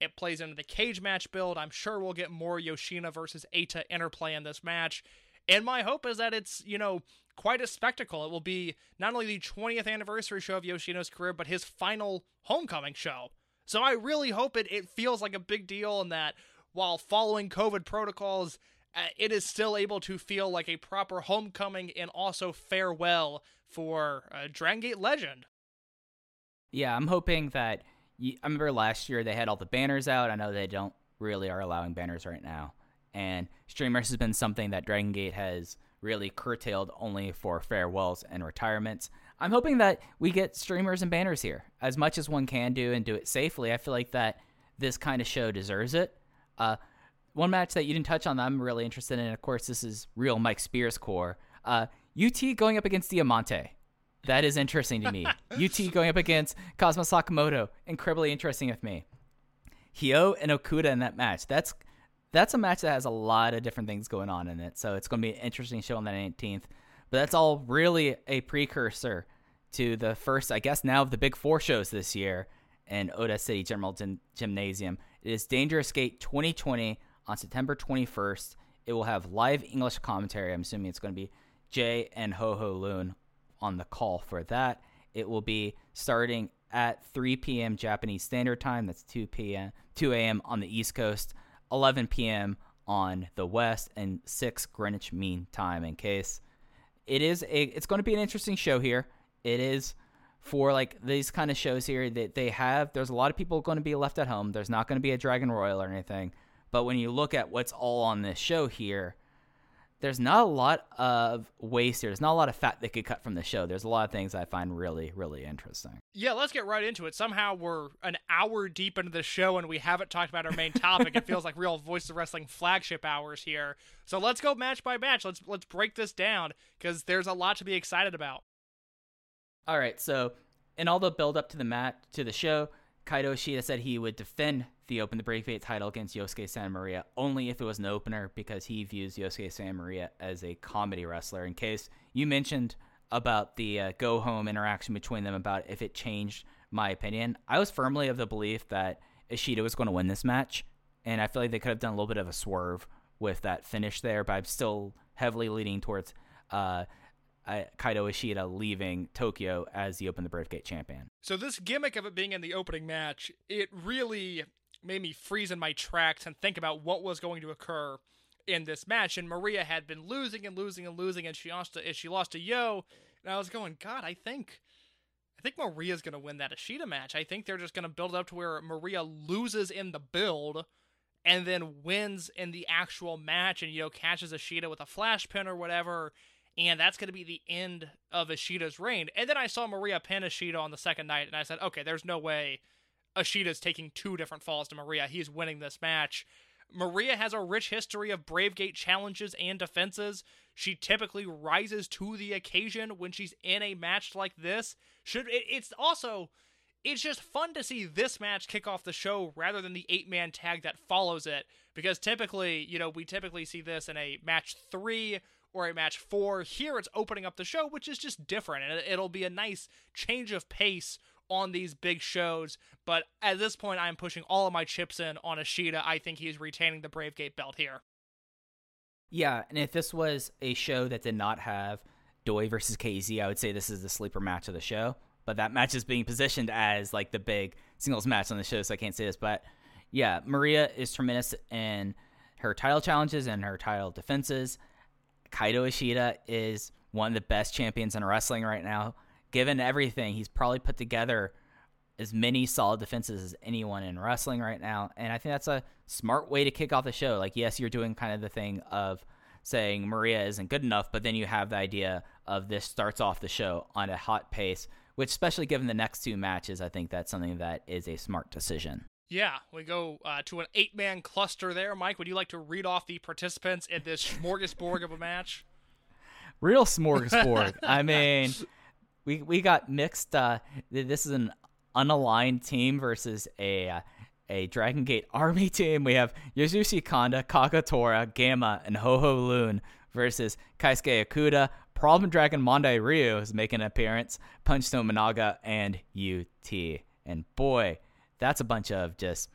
It plays into the cage match build. I'm sure we'll get more Yoshino versus Eita interplay in this match. And my hope is that it's, you know, quite a spectacle. It will be not only the 20th anniversary show of Yoshino's career, but his final homecoming show. So I really hope it, it feels like a big deal and that while following COVID protocols, uh, it is still able to feel like a proper homecoming and also farewell for uh, Dragon Gate legend. Yeah, I'm hoping that you, I remember last year they had all the banners out. I know they don't really are allowing banners right now, and streamers has been something that Dragon Gate has really curtailed only for farewells and retirements. I'm hoping that we get streamers and banners here as much as one can do and do it safely. I feel like that this kind of show deserves it. Uh, one match that you didn't touch on that I'm really interested in, of course, this is real Mike Spears core. Uh, UT going up against Diamante. That is interesting to me. UT going up against Cosmo Sakamoto, incredibly interesting with me. Hyo and Okuda in that match. That's that's a match that has a lot of different things going on in it. So it's going to be an interesting show on the 19th. But that's all really a precursor to the first, I guess, now of the big four shows this year in Ota City General Gym- Gymnasium. It is Dangerous Gate 2020 on September 21st. It will have live English commentary. I'm assuming it's going to be Jay and Ho Ho Lun on the call for that. It will be starting at 3 p.m. Japanese Standard Time. That's 2 p.m. 2 a.m. on the East Coast, 11 p.m. on the West, and 6 Greenwich Mean Time. In case it is a, it's going to be an interesting show here. It is for like these kind of shows here that they have. There's a lot of people going to be left at home. There's not going to be a Dragon Royal or anything. But when you look at what's all on this show here, there's not a lot of waste here. There's not a lot of fat they could cut from the show. There's a lot of things I find really, really interesting. Yeah, let's get right into it. Somehow we're an hour deep into the show and we haven't talked about our main topic. it feels like real Voice of Wrestling flagship hours here. So let's go match by match. Let's let's break this down because there's a lot to be excited about. All right, so in all the build up to the mat to the show, Kaito Ishida said he would defend the Open the Gate title against Yosuke Santa Maria only if it was an opener because he views Yosuke Santa Maria as a comedy wrestler. In case you mentioned about the uh, go home interaction between them about if it changed my opinion, I was firmly of the belief that Ishida was going to win this match, and I feel like they could have done a little bit of a swerve with that finish there, but I'm still heavily leaning towards uh, Kaito Ishida leaving Tokyo as the Open the Gate champion. So this gimmick of it being in the opening match, it really made me freeze in my tracks and think about what was going to occur in this match. And Maria had been losing and losing and losing, and she lost to she lost to Yo. And I was going, God, I think I think Maria's gonna win that Ishida match. I think they're just gonna build up to where Maria loses in the build and then wins in the actual match and you know catches Ishida with a flash pin or whatever. And that's going to be the end of Ishida's reign. And then I saw Maria pin Ishida on the second night, and I said, okay, there's no way Ishida's taking two different falls to Maria. He's winning this match. Maria has a rich history of Brave Gate challenges and defenses. She typically rises to the occasion when she's in a match like this. Should it, it's also it's just fun to see this match kick off the show rather than the eight man tag that follows it because typically, you know, we typically see this in a match 3 or a match 4. Here it's opening up the show, which is just different and it'll be a nice change of pace on these big shows. But at this point, I'm pushing all of my chips in on Ishida. I think he's retaining the Bravegate belt here. Yeah, and if this was a show that did not have Doi versus KZ, I would say this is the sleeper match of the show. But that match is being positioned as like the big singles match on the show, so I can't say this. But yeah, Maria is tremendous in her title challenges and her title defenses. Kaito Ishida is one of the best champions in wrestling right now. Given everything, he's probably put together as many solid defenses as anyone in wrestling right now. And I think that's a smart way to kick off the show. Like, yes, you're doing kind of the thing of saying Maria isn't good enough, but then you have the idea of this starts off the show on a hot pace, which, especially given the next two matches, I think that's something that is a smart decision. Yeah, we go uh, to an eight man cluster there. Mike, would you like to read off the participants in this smorgasbord of a match? Real smorgasbord. I mean, we we got mixed. Uh, this is an unaligned team versus a uh, a Dragon Gate Army team. We have Yasushi Kanda, Kagetora, Gamma, and Ho Ho Lun versus Keisuke Okuda, Problem Dragon Mondai Ryu is making an appearance, Punch Tominaga, and UT. And boy, that's a bunch of just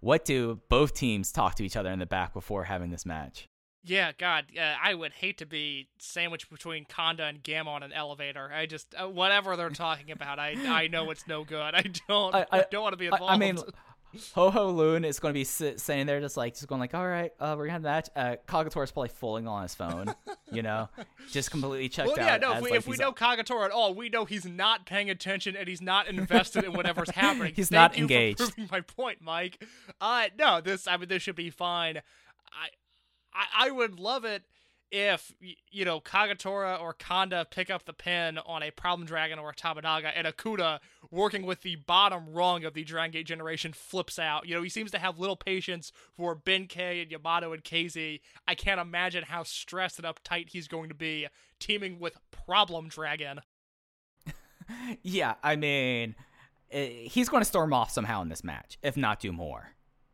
what do both teams talk to each other in the back before having this match? Yeah, God, uh, I would hate to be sandwiched between Kanda and Gamma on an elevator. I just uh, whatever they're talking about, I I know it's no good. I don't I, I, I don't want to be involved. I mean, Ho Ho Lun is going to be sit, sitting there, just like, just going like, all right, uh, we're gonna have that. Uh, Kagetora is probably falling on his phone, you know, just completely checked Well, out. yeah, no. If as, we, like, if we he's- know Kagetora at all, we know he's not paying attention and he's not invested in whatever's happening. He's Thank not you engaged. For proving my point, Mike. Uh, no, this I mean this should be fine. I, I, I would love it if you know Kagetora or Kanda pick up the pin on a Problem Dragon or a Tominaga, and Okuda working with the bottom rung of the Dragon Gate generation flips out. You know he seems to have little patience for Benkei and Yamato and KZ. I can't imagine how stressed and uptight he's going to be teaming with Problem Dragon. yeah, I mean, uh, he's going to storm off somehow in this match, if not do more.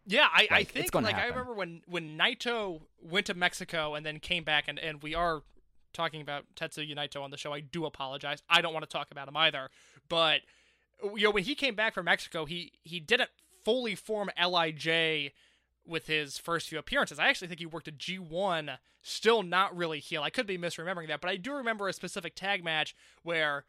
Yeah, I, I Like, it's think like I remember when when Naito went to Mexico and then came back and, and we are talking about Tetsuya Naito on the show. I do apologize. I don't want to talk about him either. But you know when he came back from Mexico, he he didn't fully form LIJ with his first few appearances. I actually think he worked a G1, still not really heel. I could be misremembering that, but I do remember a specific tag match where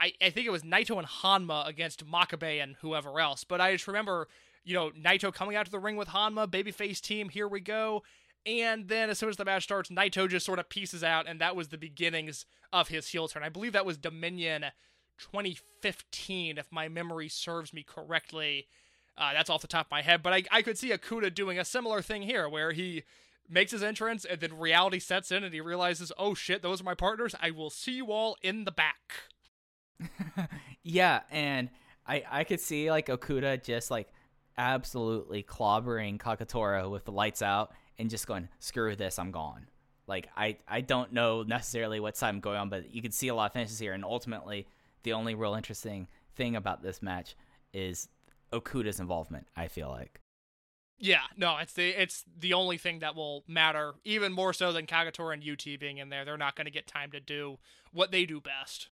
I, I think it was Naito and Honma against Makabe and whoever else. But I just remember, you know, Naito coming out to the ring with Honma, babyface team, here we go. And then as soon as the match starts, Naito just sort of pieces out, and that was the beginnings of his heel turn. I believe that was Dominion 2015, if my memory serves me correctly. Uh, that's off the top of my head, but I, I could see Okuda doing a similar thing here, where he makes his entrance, and then reality sets in, and he realizes, oh shit, those are my partners. I will see you all in the back. Yeah, and I I could see like Okuda just like absolutely clobbering Kagetora with the lights out and just going screw this, I'm gone. Like I I don't know necessarily what side I'm going on, but you can see a lot of finishes here, and ultimately the only real interesting thing about this match is Okuda's involvement. I feel like. Yeah, no, it's the it's the only thing that will matter, even more so than Kagetora and UT being in there. They're not going to get time to do what they do best.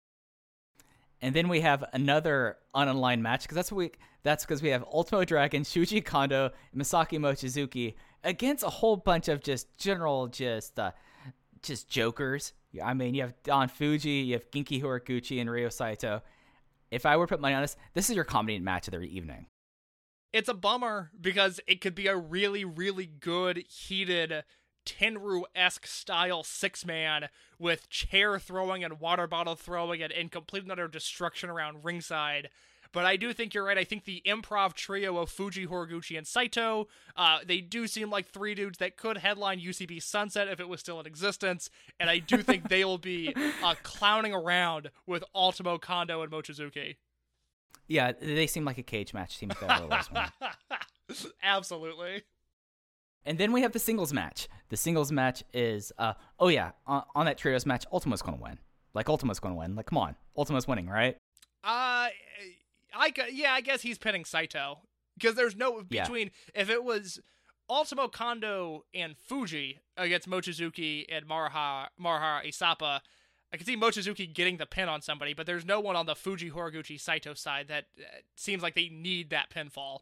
And then we have another unaligned match because that's what we that's because we have Ultimo Dragon, Shuji Kondo, and Masaaki Mochizuki against a whole bunch of just general just uh, just jokers. I mean, you have Don Fujii, you have Genki Horiguchi, and Ryo Saito. If I were to put money on this, this is your comedy match of the evening. It's a bummer because it could be a really, really good, heated, Tenryu esque style six man with chair throwing and water bottle throwing and, and complete and utter destruction around ringside. But I do think you're right. I think the improv trio of Fujii, Horiguchi, and Saito, uh, they do seem like three dudes that could headline UCB Sunset if it was still in existence. And I do think they will be uh, clowning around with Ultimo Kondo and Mochizuki. Yeah, they seem like a cage match team if there ever was one. Absolutely. And then we have the singles match. The singles match is, uh, oh yeah, on, on that trios match, Ultimo's going to win. Like Ultimo's going to win. Like, come on, Ultimo's winning, right? Uh, I gu- yeah, I guess he's pinning Saito because there's no Yeah. between. If it was Ultimo Kondo and Fujii against Mochizuki and Maruha Maruha Isapa, I could see Mochizuki getting the pin on somebody, but there's no one on the Fujii Horiguchi Saito side that uh, seems like they need that pinfall.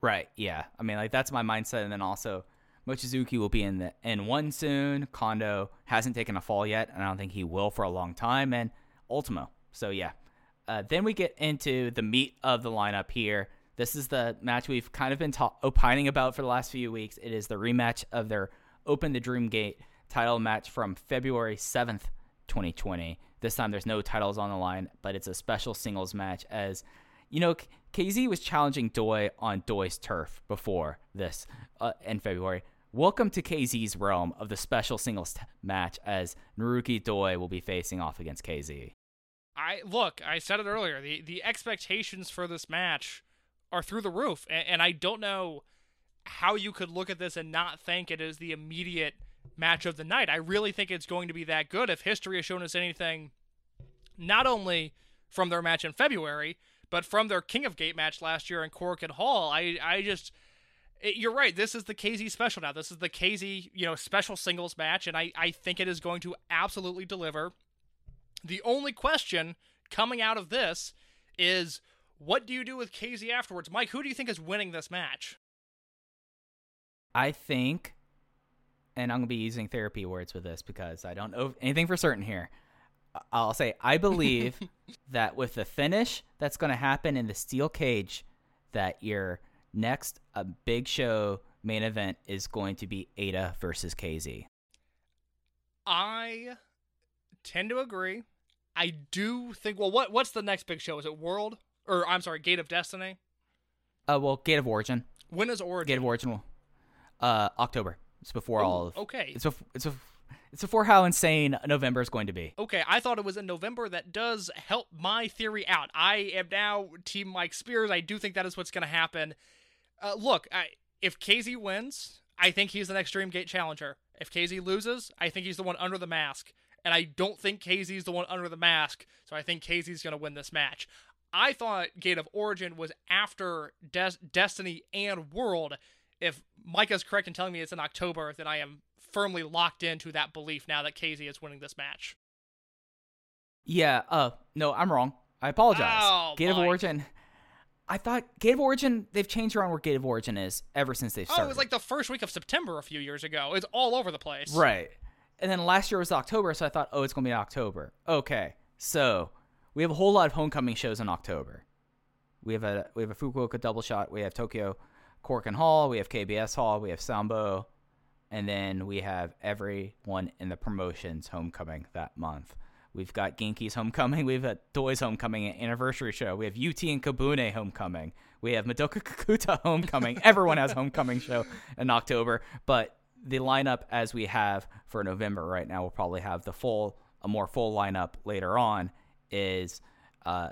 Right. Yeah. I mean, like that's my mindset. And then also, Mochizuki will be in the in one soon. Kondo hasn't taken a fall yet, and I don't think he will for a long time. And Ultimo. So yeah. Uh, then we get into the meat of the lineup here. This is the match we've kind of been ta- opining about for the last few weeks. It is the rematch of their Open the Dream Gate title match from February 7th, 2020. This time there's no titles on the line, but it's a special singles match as you know, KZ was challenging Doi on Doi's turf before this uh, in February. Welcome to KZ's realm of the special singles t- match as Naruki Doi will be facing off against KZ. I look, I said it earlier. The the expectations for this match are through the roof, and, and I don't know how you could look at this and not think it is the immediate match of the night. I really think it's going to be that good. If history has shown us anything, not only from their match in February, but from their King of Gate match last year in Korakuen Hall, I I just it- you're right. This is the KZ special now. This is the KZ, you know, special singles match, and I, I think it is going to absolutely deliver. The only question coming out of this is what do you do with KZ afterwards? Mike, who do you think is winning this match? I think, and I'm going to be using therapy words with this because I don't know anything for certain here. I'll say, I believe that with the finish that's going to happen in the steel cage, that your next uh, big show main event is going to be Eita versus KZ. I tend to agree. I do think. Well, what what's the next big show? Is it World or I'm sorry, Gate of Destiny? Uh, well, Gate of Origin. When is Origin? Gate of Origin will, uh, October. It's before Oh, all of. okay. It's bef- it's bef- it's before how insane November is going to be. Okay, I thought it was in November. That does help my theory out. I am now Team Mike Spears. I do think that is what's going to happen. Uh, look, I, if KZ wins, I think he's the next Dream Gate challenger. If KZ loses, I think he's the one under the mask. And I don't think KZ's the one under the mask, so I think KZ's going to win this match. I thought Gate of Origin was after Des- Destiny and World. If Micah's correct in telling me it's in October, then I am firmly locked into that belief now that KZ is winning this match. Yeah. Uh, no, I'm wrong. I apologize. Oh, Gate of Origin. I thought Gate of Origin. They've changed around where Gate of Origin is ever since they've Oh, it was like the first week of September a few years ago. It's all over the place. Right. And then last year was October, so I thought, oh, it's going to be October. Okay. So we have a whole lot of homecoming shows in October. We have a we have a Fukuoka double shot. We have Tokyo Korakuen Hall. We have KBS Hall. We have Sanbo. And then we have everyone in the promotions homecoming that month. We've got Genki's homecoming. We've got Doi's homecoming anniversary show. We have UT and Kobune homecoming. We have Madoka Kikuta homecoming. Everyone has homecoming show in October. But the lineup as we have for November right now, we'll probably have the full, a more full lineup later on. Is uh,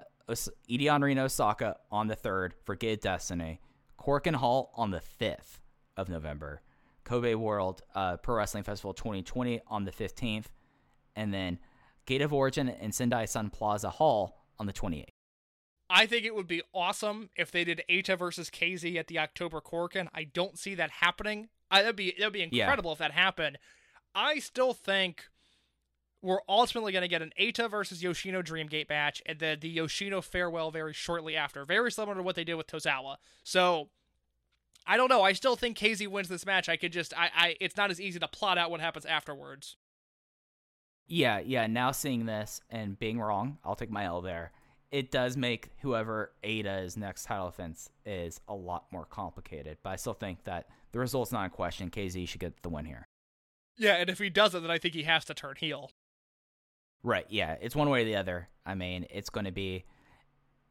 Reno Osaka on the third for Gate Destiny, Korakuen Hall on the fifth of November, Kobe World uh, Pro Wrestling Festival 2020 on the 15th, and then Gate of Origin and Sendai Sun Plaza Hall on the 28th. I think it would be awesome if they did Eita versus KZ at the October Korakuen. I don't see that happening. I, that'd be that'd be Yeah. incredible if that happened. I still think we're ultimately going to get an Eita versus Yoshino Dreamgate match, and then the Yoshino farewell very shortly after, very similar to what they did with Tozawa. So I don't know. I still think KZ wins this match. I could just I, I it's not as easy to plot out what happens afterwards. Yeah, yeah. Now seeing this and being wrong, I'll take my L there. It does make whoever Eita's next title defense is a lot more complicated, but I still think that the result's not in question. KZ should get the win here. Yeah, and if he doesn't, then I think he has to turn heel. Right. Yeah. It's one way or the other. I mean, it's going to be.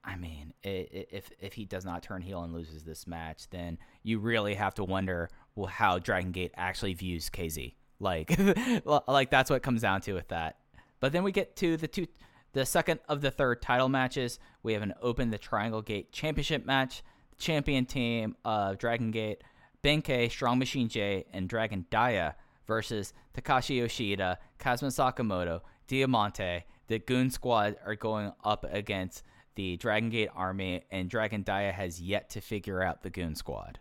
I mean, if if he does not turn heel and loses this match, then you really have to wonder well how Dragon Gate actually views KZ. Like, like that's what it comes down to with that. But then we get to the two, the second of the third title matches. We have an open the Triangle Gate Championship match. The champion team of Dragon Gate, Benkei, Strong Machine J, and Dragon Dia versus Takashi Yoshida, Kazuma Sakamoto, Diamante. The Goon Squad are going up against the Dragon Gate Army, and Dragon Dia has yet to figure out the Goon Squad.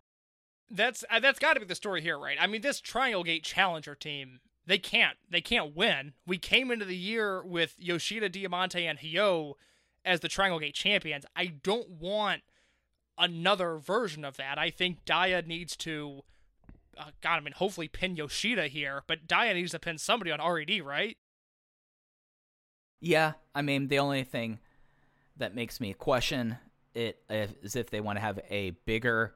That's uh, that's got to be the story here, right? I mean, this Triangle Gate Challenger team, they can't they can't win. We came into the year with Yoshida, Diamante, and Hyo as the Triangle Gate champions. I don't want another version of that. I think Dia needs to, uh, God, I mean, hopefully pin Yoshida here, but Dia needs to pin somebody on RED, right? Yeah, I mean, the only thing that makes me question it is if they want to have a bigger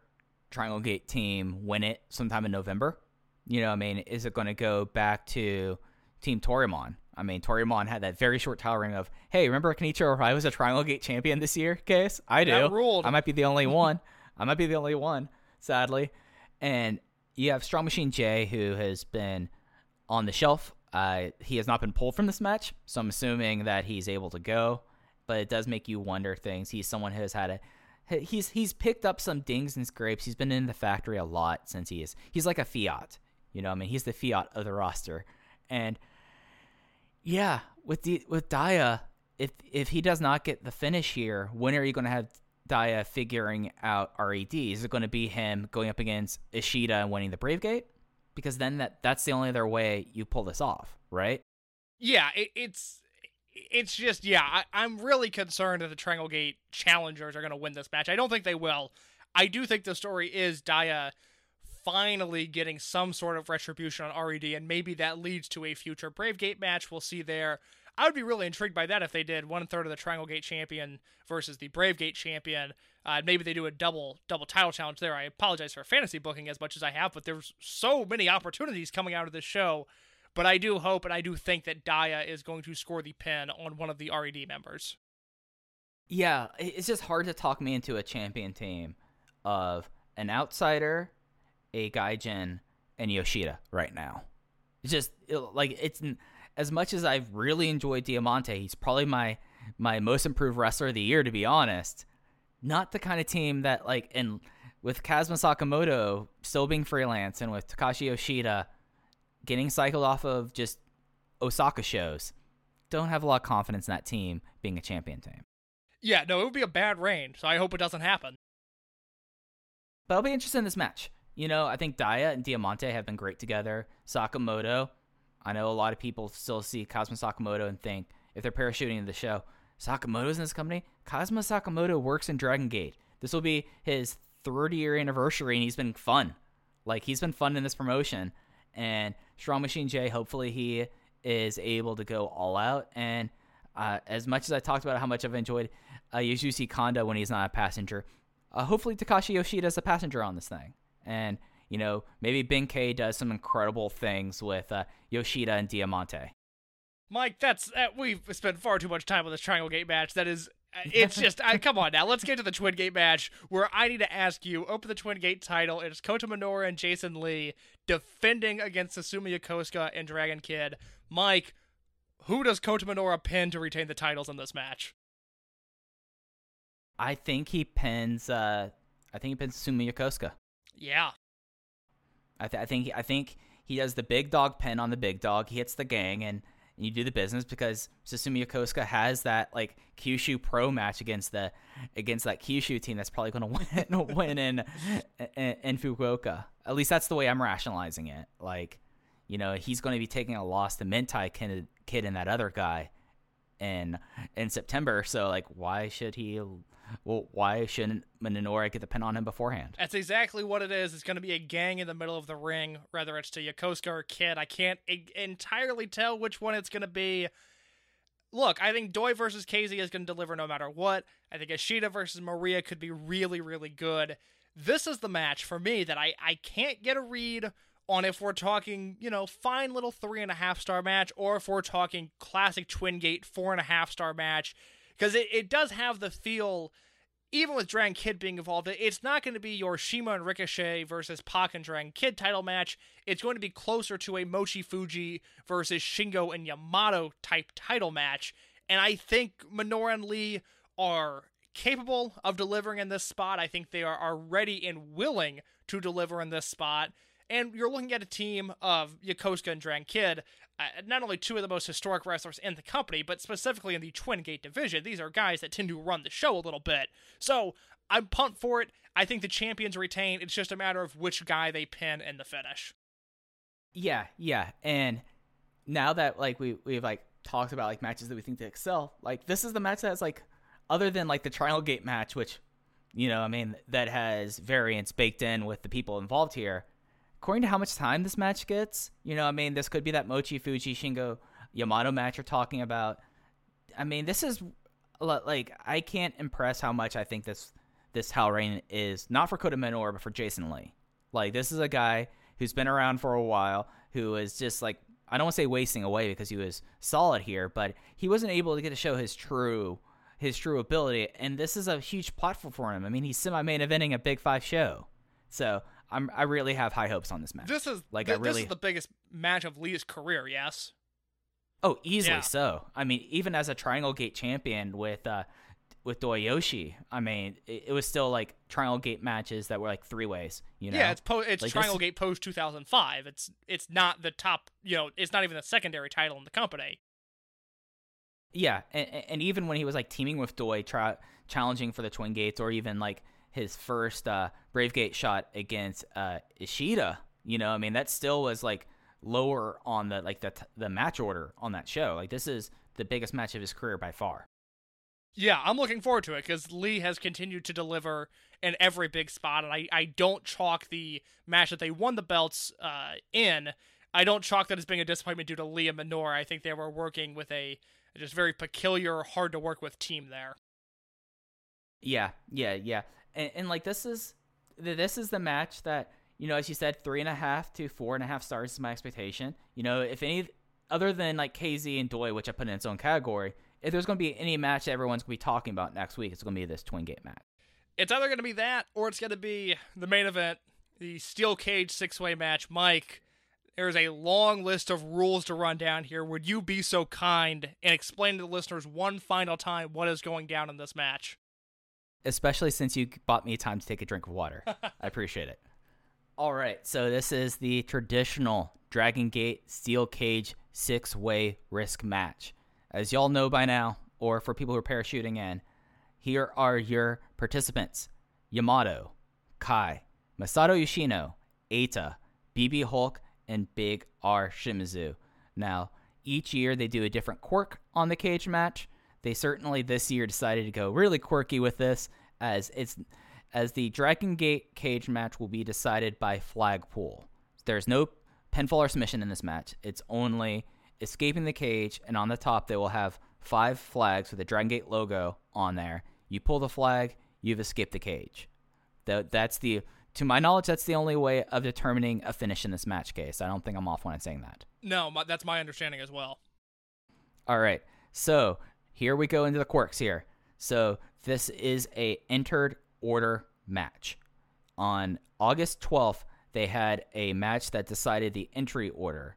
Triangle Gate team win it sometime in November. You know, I mean, is it going to go back to Team Toryumon? I mean, Toryumon had that very short title ring of, hey, remember Kenichiro Arai was a Triangle Gate champion this year, case? I do. That ruled. I might be the only one. I might be the only one, sadly. And you have Strong Machine J, who has been on the shelf. Uh, he has not been pulled from this match, so I'm assuming that he's able to go. But it does make you wonder things. He's someone who has had a he's he's picked up some dings and scrapes. He's been in the factory a lot since he is he's like a fiat. You know, I mean, he's the fiat of the roster. And yeah, with the with Dia, if if he does not get the finish here, when are you going to have Dia figuring out RED? Is it going to be him going up against Ishida and winning the Brave Gate? Because then that that's the only other way you pull this off, right? Yeah, it, it's it's just yeah. I, I'm really concerned that the Triangle Gate challengers are going to win this match. I don't think they will. I do think the story is Dia finally getting some sort of retribution on RED, and maybe that leads to a future Brave Gate match. We'll see there. I would be really intrigued by that if they did one third of the Triangle Gate champion versus the Brave Gate champion. Uh, maybe they do a double double title challenge there. I apologize for fantasy booking as much as I have, but there's so many opportunities coming out of this show. But I do hope and I do think that Dia is going to score the pin on one of the RED members. Yeah, it's just hard to talk me into a champion team of an outsider, a Gaijin, and Yoshida right now. It's just it- like it's as much as I've really enjoyed Diamante. He's probably my my most improved wrestler of the year, to be honest. Not the kind of team that like and with Kazuma Sakamoto still being freelance and with Takashi Yoshida getting cycled off of just Osaka shows, don't have a lot of confidence in that team being a champion team. Yeah, no, it would be a bad reign, so I hope it doesn't happen. But I'll be interested in this match. You know, I think Dia and Diamante have been great together. Sakamoto, I know a lot of people still see Kazuma Sakamoto and think if they're parachuting into the show, Sakamoto's in this company. Kazuma Sakamoto works in Dragon Gate. This will be his 30 year anniversary, and he's been fun. Like he's been fun in this promotion. And Strong Machine J, hopefully he is able to go all out. And uh, as much as I talked about how much I've enjoyed uh, Kanda when he's not a passenger, uh, hopefully Takashi Yoshida is a passenger on this thing. And, you know, maybe Benkei does some incredible things with uh, Yoshida and Diamante. Mike, that's uh, we've spent far too much time on this Triangle Gate match. That is, uh, it's just, I, come on now. Let's get to the Twin Gate match where I need to ask you. Open the Twin Gate title. It is Kota Minoura and Jason Lee defending against Susumu Yokosuka and Dragon Kid. Mike, who does Kota Minoura pin to retain the titles in this match? I think he pins. Uh, I think he pins Sumi Yokosuka. Yeah, I, th- I think. I think he does the big dog pin on the big dog. He hits the gang, and, and you do the business because Susumu Yokosuka has that like Kyushu Pro match against the against that Kyushu team that's probably going to win win in, in in Fukuoka. At least that's the way I'm rationalizing it. Like, you know, he's going to be taking a loss to Mentai kid, kid and that other guy in in September. So like, why should he? Well, why shouldn't Minoura get the pin on him beforehand? that's exactly what it is. It's going to be a gang in the middle of the ring, whether it's to Yokosuka or Kid. I can't entirely tell which one it's going to be. Look, I think Doi versus KZ is going to deliver no matter what. I think Ishida versus Maria could be really, really good. This is the match for me that I, I can't get a read on if we're talking, you know, fine little three and a half star match or if we're talking classic Twin Gate four and a half star match. Because it, it does have the feel even with Dragon Kid being involved, it's not going to be your Shima and Ricochet versus Pac and Dragon Kid title match. It's going to be closer to a Mochi Fuji versus Shingo and Yamato type title match. And I think Minoura and Lee are capable of delivering in this spot. I think they are, are ready and willing to deliver in this spot. And you're looking at a team of Yokosuka and Dragon Kid, uh, not only two of the most historic wrestlers in the company, but specifically in the Twin Gate division. These are guys that tend to run the show a little bit. So I'm pumped for it. I think the champions retain. It's just a matter of which guy they pin in the finish. Yeah, yeah. And now that like we we've like talked about like matches that we think they excel, like this is the match that's like other than like the Triangle Gate match, which you know, I mean, that has variance baked in with the people involved here. According to how much time this match gets, you know, I mean, this could be that Mochi Fuji Shingo Yamato match you're talking about. I mean, this is like I can't impress how much I think this this Hell Reign is not for Kota Minoura, but for Jason Lee. Like this is a guy who's been around for a while, who is just like I don't want to say wasting away because he was solid here, but he wasn't able to get to show his true his true ability, and this is a huge platform for him. I mean, he's semi main eventing a Big Five show, so I'm I really have high hopes on this match. This is like th- I really this is the biggest match of Lee's career. Yes. Oh, easily Yeah. so. I mean, even as a Triangle Gate champion with uh with Doyoshi, I mean, it, it was still like Triangle Gate matches that were like three ways. You know? Yeah, it's po- it's Like, Triangle is- Gate post 2005. It's it's not the top, you know, it's not even the secondary title in the company. Yeah, and, and even when he was like teaming with Doi, tra- challenging for the Twin Gates, or even like his first uh, Brave Gate shot against uh, Ishida, you know, I mean, that still was like lower on the like the t- the match order on that show. Like this is the biggest match of his career by far. Yeah, I'm looking forward to it because Lee has continued to deliver in every big spot, and I, I don't chalk the match that they won the belts uh, in. I don't chalk that as being a disappointment due to Lee and Minoura. I think they were working with a just very peculiar, hard to work with team there. Yeah, yeah, yeah. And, and like this is this is the match that you know, as you said, three and a half to four and a half stars is my expectation. You know, if any other than like KZ and Doi, which I put in its own category, if there's going to be any match that everyone's going to be talking about next week, it's going to be this Twin Gate match. It's either going to be that or it's going to be the main event, the steel cage six way match. Mike, there's a long list of rules to run down here. Would you be so kind and explain to the listeners one final time what is going down in this match? Especially since you bought me time to take a drink of water. I appreciate it. All right, so this is the traditional Dragon Gate Steel Cage six way risk match. As y'all know by now, or for people who are parachuting in, here are your participants Yamato, Kai, Masato Yoshino, Eita, BB Hulk, and Big R Shimizu. Now, each year they do a different quirk on the cage match. They certainly this year decided to go really quirky with this, as it's as the Dragon Gate cage match will be decided by flag pool. There's no pinfall or submission in this match. It's only escaping the cage, and on the top they will have five flags with the Dragon Gate logo on there. You pull the flag, you've escaped the cage. That that's the to my knowledge, that's the only way of determining a finish in this match case. I don't think I'm off when I'm saying that. No, my, that's my understanding as well. All right. So here we go into the quirks here. So this is a entered order match. On August 12th, they had a match that decided the entry order.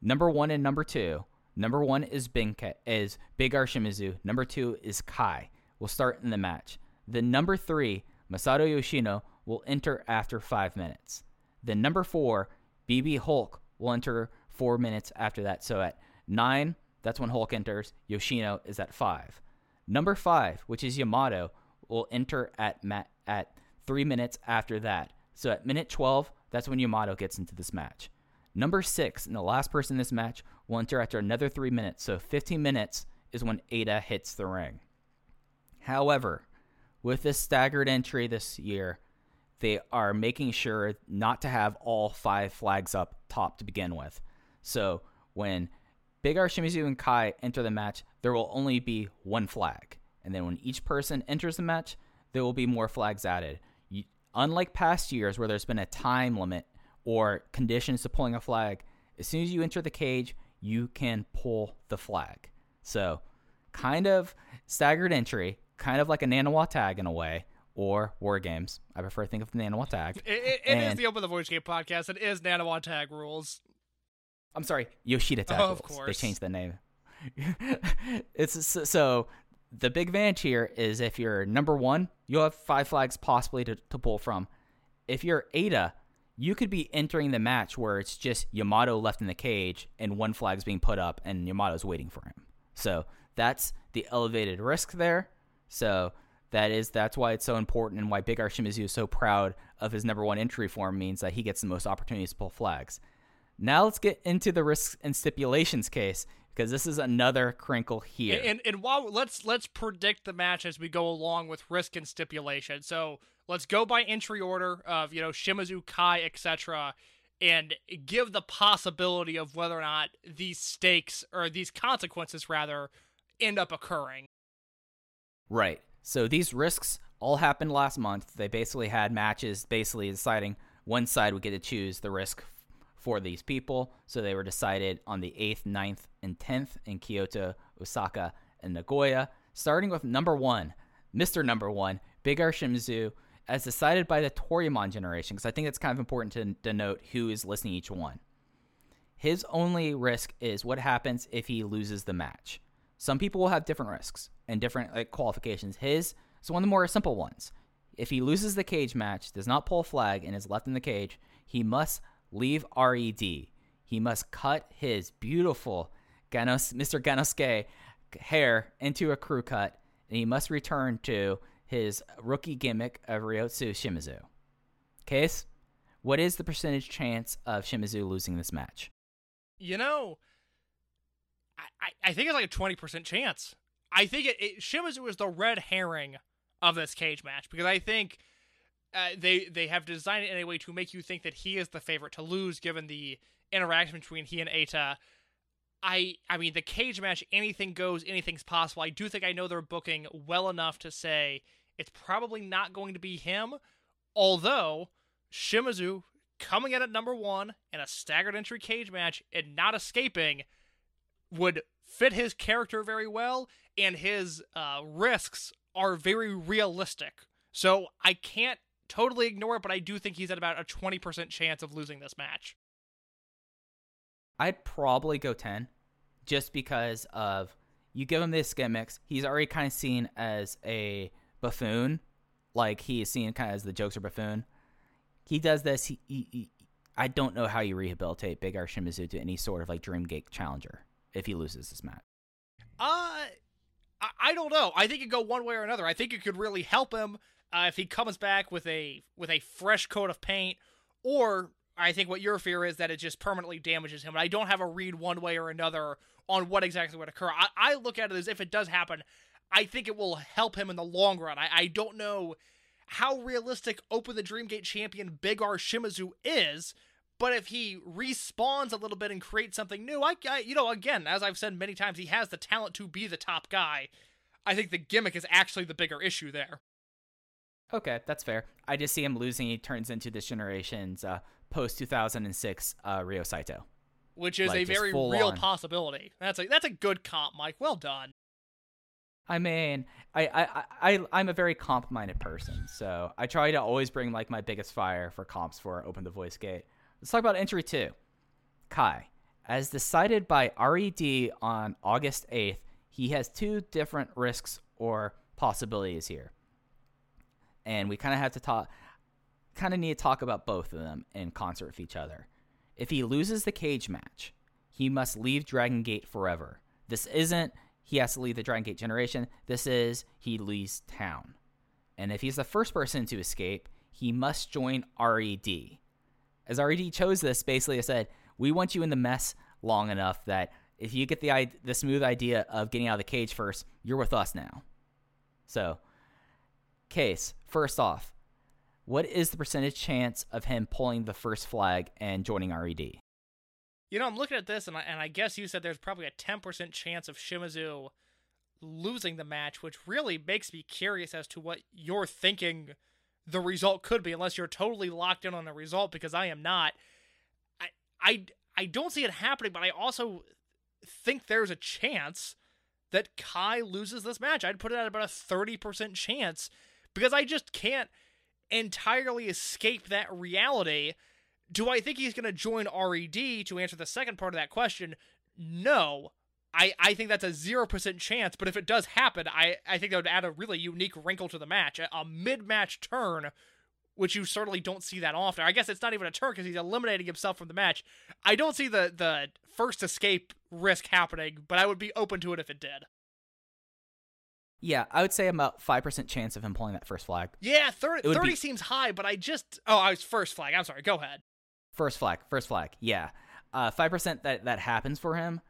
Number one and number two. Number one is Binka, is Big R Shimizu. Number two is Kai. Will start in the match. The number three, Masato Yoshino, will enter after five minutes. The number four, BB Hulk, will enter four minutes after that. So at nine, that's when Hulk enters. Yoshino is at five. Number five, which is Yamato, will enter at ma- at three minutes after that. So at minute 12, that's when Yamato gets into this match. Number six, and the last person in this match, will enter after another three minutes. So 15 minutes is when Eita hits the ring. However, with this staggered entry this year, they are making sure not to have all five flags up top to begin with. So when Big R Shimizu and Kai enter the match, there will only be one flag. And then when each person enters the match, there will be more flags added. You, unlike past years where there's been a time limit or conditions to pulling a flag, as soon as you enter the cage, you can pull the flag. So, kind of staggered entry, kind of like a Nanawa tag in a way, or War Games. I prefer to think of the Nanawa tag. It, it, it is the Open the Voice Gate podcast. It is Nanawa Tag rules. I'm sorry, Yoshida tag Oh, of rules. They changed the name. it's so, so the big advantage here is if you're number one, you'll have five flags possibly to, to pull from. If you're Eita, you could be entering the match where it's just Yamato left in the cage and one flag's being put up and Yamato's waiting for him. So that's the elevated risk there. So that is that's why it's so important and why Big R Shimizu is so proud of his number one entry form means that he gets the most opportunities to pull flags. Now let's get into the risks and stipulations case because this is another crinkle here. And, and and while let's let's predict the match as we go along with risk and stipulation. So let's go by entry order of you know Shimizu, Kai, etc., and give the possibility of whether or not these stakes or these consequences rather end up occurring. Right. So these risks all happened last month. They basically had matches basically deciding one side would get to choose the risk for these people. So they were decided on the 8th, 9th, and 10th in Kyoto, Osaka, and Nagoya. Starting with number one, Mr. Number One, Big R Shimizu, as decided by the Toryumon generation, because I think it's kind of important to denote who is listening each one. His only risk is what happens if he loses the match. Some people will have different risks and different like, qualifications. His is one of the more simple ones. If he loses the cage match, does not pull a flag, and is left in the cage, he must leave RED. He must cut his beautiful Ganos, Mr. Ganosuke hair into a crew cut, and he must return to his rookie gimmick of Ryotsu Shimizu. Case, what is the percentage chance of Shimizu losing this match? You know, I, I, think it's like a twenty percent chance. I think it, it Shimizu is the red herring of this cage match because I think uh, they they have designed it in a way to make you think that he is the favorite to lose, given the interaction between he and Eita. I I mean the cage match, anything goes, anything's possible. I do think I know they're booking well enough to say it's probably not going to be him. Although Shimizu coming in at number one in a staggered entry cage match and not escaping would fit his character very well, and his uh, risks are very realistic. So I can't totally ignore it, but I do think he's at about a 20% chance of losing this match. I'd probably go 10 just because of you give him this gimmicks. He's already kind of seen as a buffoon. Like he is seen kind of as the jokester buffoon. He does this. He, he, he- I don't know how you rehabilitate Big R Shimizu to any sort of like Dreamgate challenger if he loses this match. Uh, I, I don't know. I think it could go one way or another. I think it could really help him uh, if he comes back with a with a fresh coat of paint, or I think what your fear is that it just permanently damages him. I don't have a read one way or another on what exactly would occur. I, I look at it as if it does happen, I think it will help him in the long run. I, I don't know how realistic Open the Dreamgate champion Big R Shimizu is, but if he respawns a little bit and creates something new, I, I, you know, again, as I've said many times, he has the talent to be the top guy. I think the gimmick is actually the bigger issue there. Okay, that's fair. I just see him losing. He turns into this generation's uh, post 2006 uh, Ryo Saito. Which is Like, a very real on. possibility. That's a that's a good comp, Mike. Well done. I mean, I, I, I, I'm a very comp-minded person, so I try to always bring like my biggest fire for comps for Open the Voice Gate. Let's talk about entry two. Kai, as decided by RED on August 8th, he has two different risks or possibilities here, and we kind of have to talk, kind of need to talk about both of them in concert with each other. If he loses the cage match, he must leave Dragon Gate forever. This isn't he has to leave the Dragon Gate generation. This is he leaves town. And if he's the first person to escape, he must join RED. As RED chose this, basically I said, we want you in the mess long enough that if you get the the smooth idea of getting out of the cage first, you're with us now. So, case first off, what is the percentage chance of him pulling the first flag and joining RED? You know, I'm looking at this, and I, and I guess you said there's probably a 10% chance of Shimizu losing the match, which really makes me curious as to what you're thinking the result could be, unless you're totally locked in on the result, because I am not. I, I, I don't see it happening, but I also think there's a chance that Kai loses this match. I'd put it at about a 30% chance, because I just can't entirely escape that reality. Do I think he's going to join RED to answer the second part of that question? No. I, I think that's a 0% chance, but if it does happen, I, I think that would add a really unique wrinkle to the match. A, a mid match turn, which you certainly don't see that often. I guess it's not even a turn because he's eliminating himself from the match. I don't see the, the first escape risk happening, but I would be open to it if it did. Yeah, I would say about 5% chance of him pulling that first flag. Yeah, 30, 30 be- seems high, but I just. Oh, I was first flag. I'm sorry. Go ahead. First flag, first flag. Yeah. Uh, 5% that, that happens for him.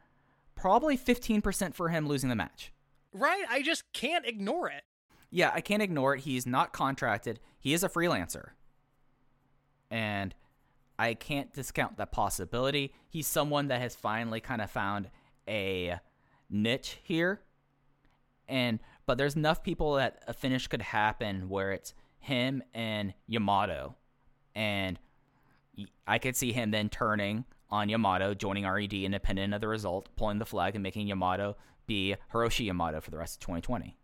Probably 15% for him losing the match. Right? I just can't ignore it. Yeah, I can't ignore it. He's not contracted. He is a freelancer. And I can't discount that possibility. He's someone that has finally kind of found a niche here. And but there's enough people that a finish could happen where it's him and Yamato. And I could see him then turning on Yamato, joining RED independent of the result, pulling the flag and making Yamato be Hiroshi Yamato for the rest of 2020.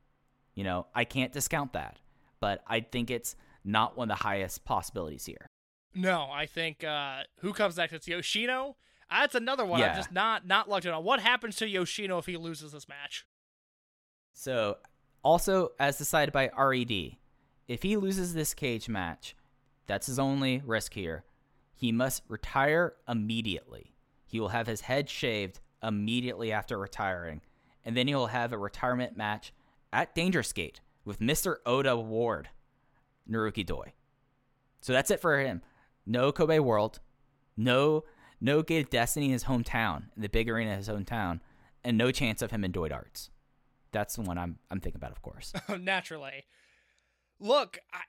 You know, I can't discount that, but I think it's not one of the highest possibilities here. No, I think uh who comes next? It's Yoshino. Uh, That's another one I'm just not not locked in on. What happens to Yoshino if he loses this match? So, also as decided by RED, if he loses this cage match, that's his only risk here. He must retire immediately. He will have his head shaved immediately after retiring, and then he will have a retirement match at Dangerous with Mr. Ota Ward, Naruki Doi. So that's it for him. No Kobe World, no no Gate of Destiny in his hometown, in the big arena in his hometown, and no chance of him in Doid Arts. That's the one I'm I'm thinking about, of course. Naturally. Look, I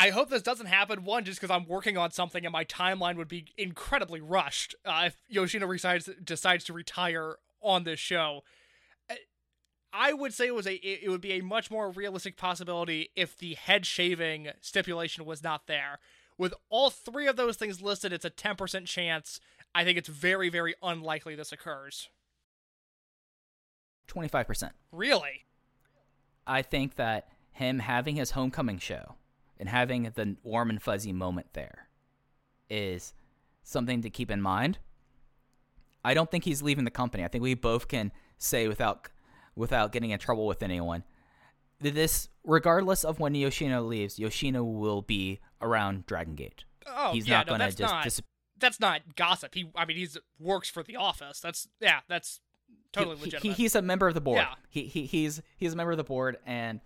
I hope this doesn't happen. One, just because I'm working on something and my timeline would be incredibly rushed uh, if Yoshino decides decides to retire on this show. Uh, I would say it was a it it would be a much more realistic possibility if the head shaving stipulation was not there. With all three of those things listed, it's a 10% chance. I think it's very, very unlikely this occurs. 25%. Really? I think that him having his homecoming show and having the warm and fuzzy moment there is something to keep in mind. I don't think he's leaving the company. I think we both can say without without getting in trouble with anyone that this regardless of when Yoshino leaves, Yoshino will be around Dragon Gate. Oh, he's yeah, not no, going to just not, dis- that's not gossip. He, I mean, he's works for the office. That's yeah, that's totally he, he- he's a member of the board. Yeah. He, he he's he's a member of the board, and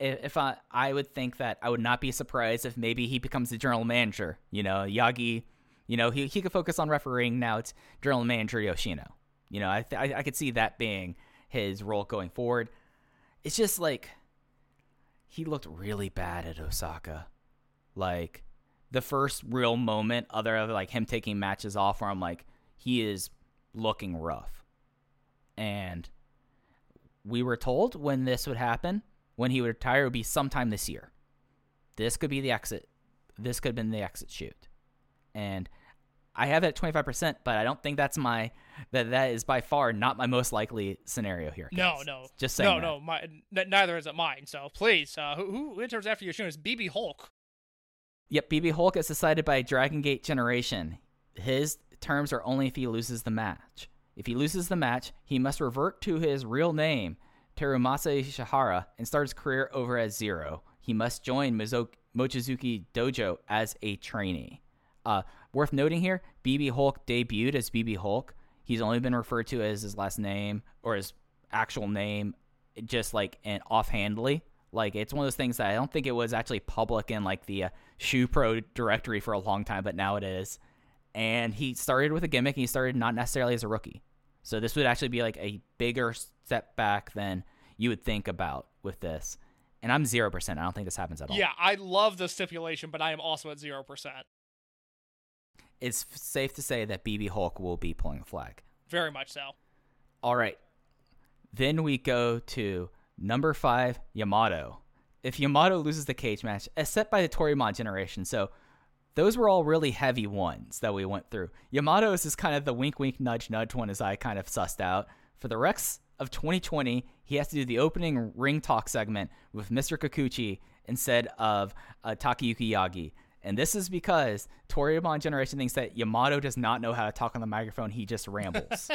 if I I would think that I would not be surprised if maybe he becomes the general manager. You know, Yagi. You know, he he could focus on refereeing now. It's general manager Yoshino. You know, I th- I, I could see that being his role going forward. It's just like he looked really bad at Osaka. Like the first real moment, other of like him taking matches off, where I'm like, he is looking rough. And we were told when this would happen, when he would retire, would be sometime this year. This could be the exit. This could have been the exit shoot. And I have it at 25%, but I don't think that's my that that is by far not my most likely scenario here. no, guys. no, Just saying. no, that. no. My n- neither is it mine. So please, uh, who who enters after Yoshino is BB Hulk. Yep, BB Hulk is decided by Dragon Gate Generation. His terms are only if he loses the match. If he loses the match, he must revert to his real name, Terumasa Ishihara, and start his career over at Zero. He must join Mizo- Mochizuki Dojo as a trainee. Uh, worth noting here, BB Hulk debuted as BB Hulk. He's only been referred to as his last name or his actual name, just like and offhandedly. Like it's one of those things that I don't think it was actually public in like the uh, Shupro directory for a long time, but now it is. And he started with a gimmick. And he started not necessarily as a rookie, so this would actually be like a bigger step back than you would think about with this. And I'm zero percent. I don't think this happens at all. Yeah, I love the stipulation, but I am also at zero percent. it's f- safe to say that BB Hulk will be pulling the flag. Very much so. All right. Then we go to number five, Yamato. If Yamato loses the cage match, as set by the Toryumon generation, so those were all really heavy ones that we went through. Yamato's is kind of the wink, wink, nudge, nudge one, as I kind of sussed out. For the Rex of 2020, he has to do the opening ring talk segment with Mr. Kikuchi instead of uh, Takayuki Yagi. And this is because Toryumon generation thinks that Yamato does not know how to talk on the microphone. He just rambles.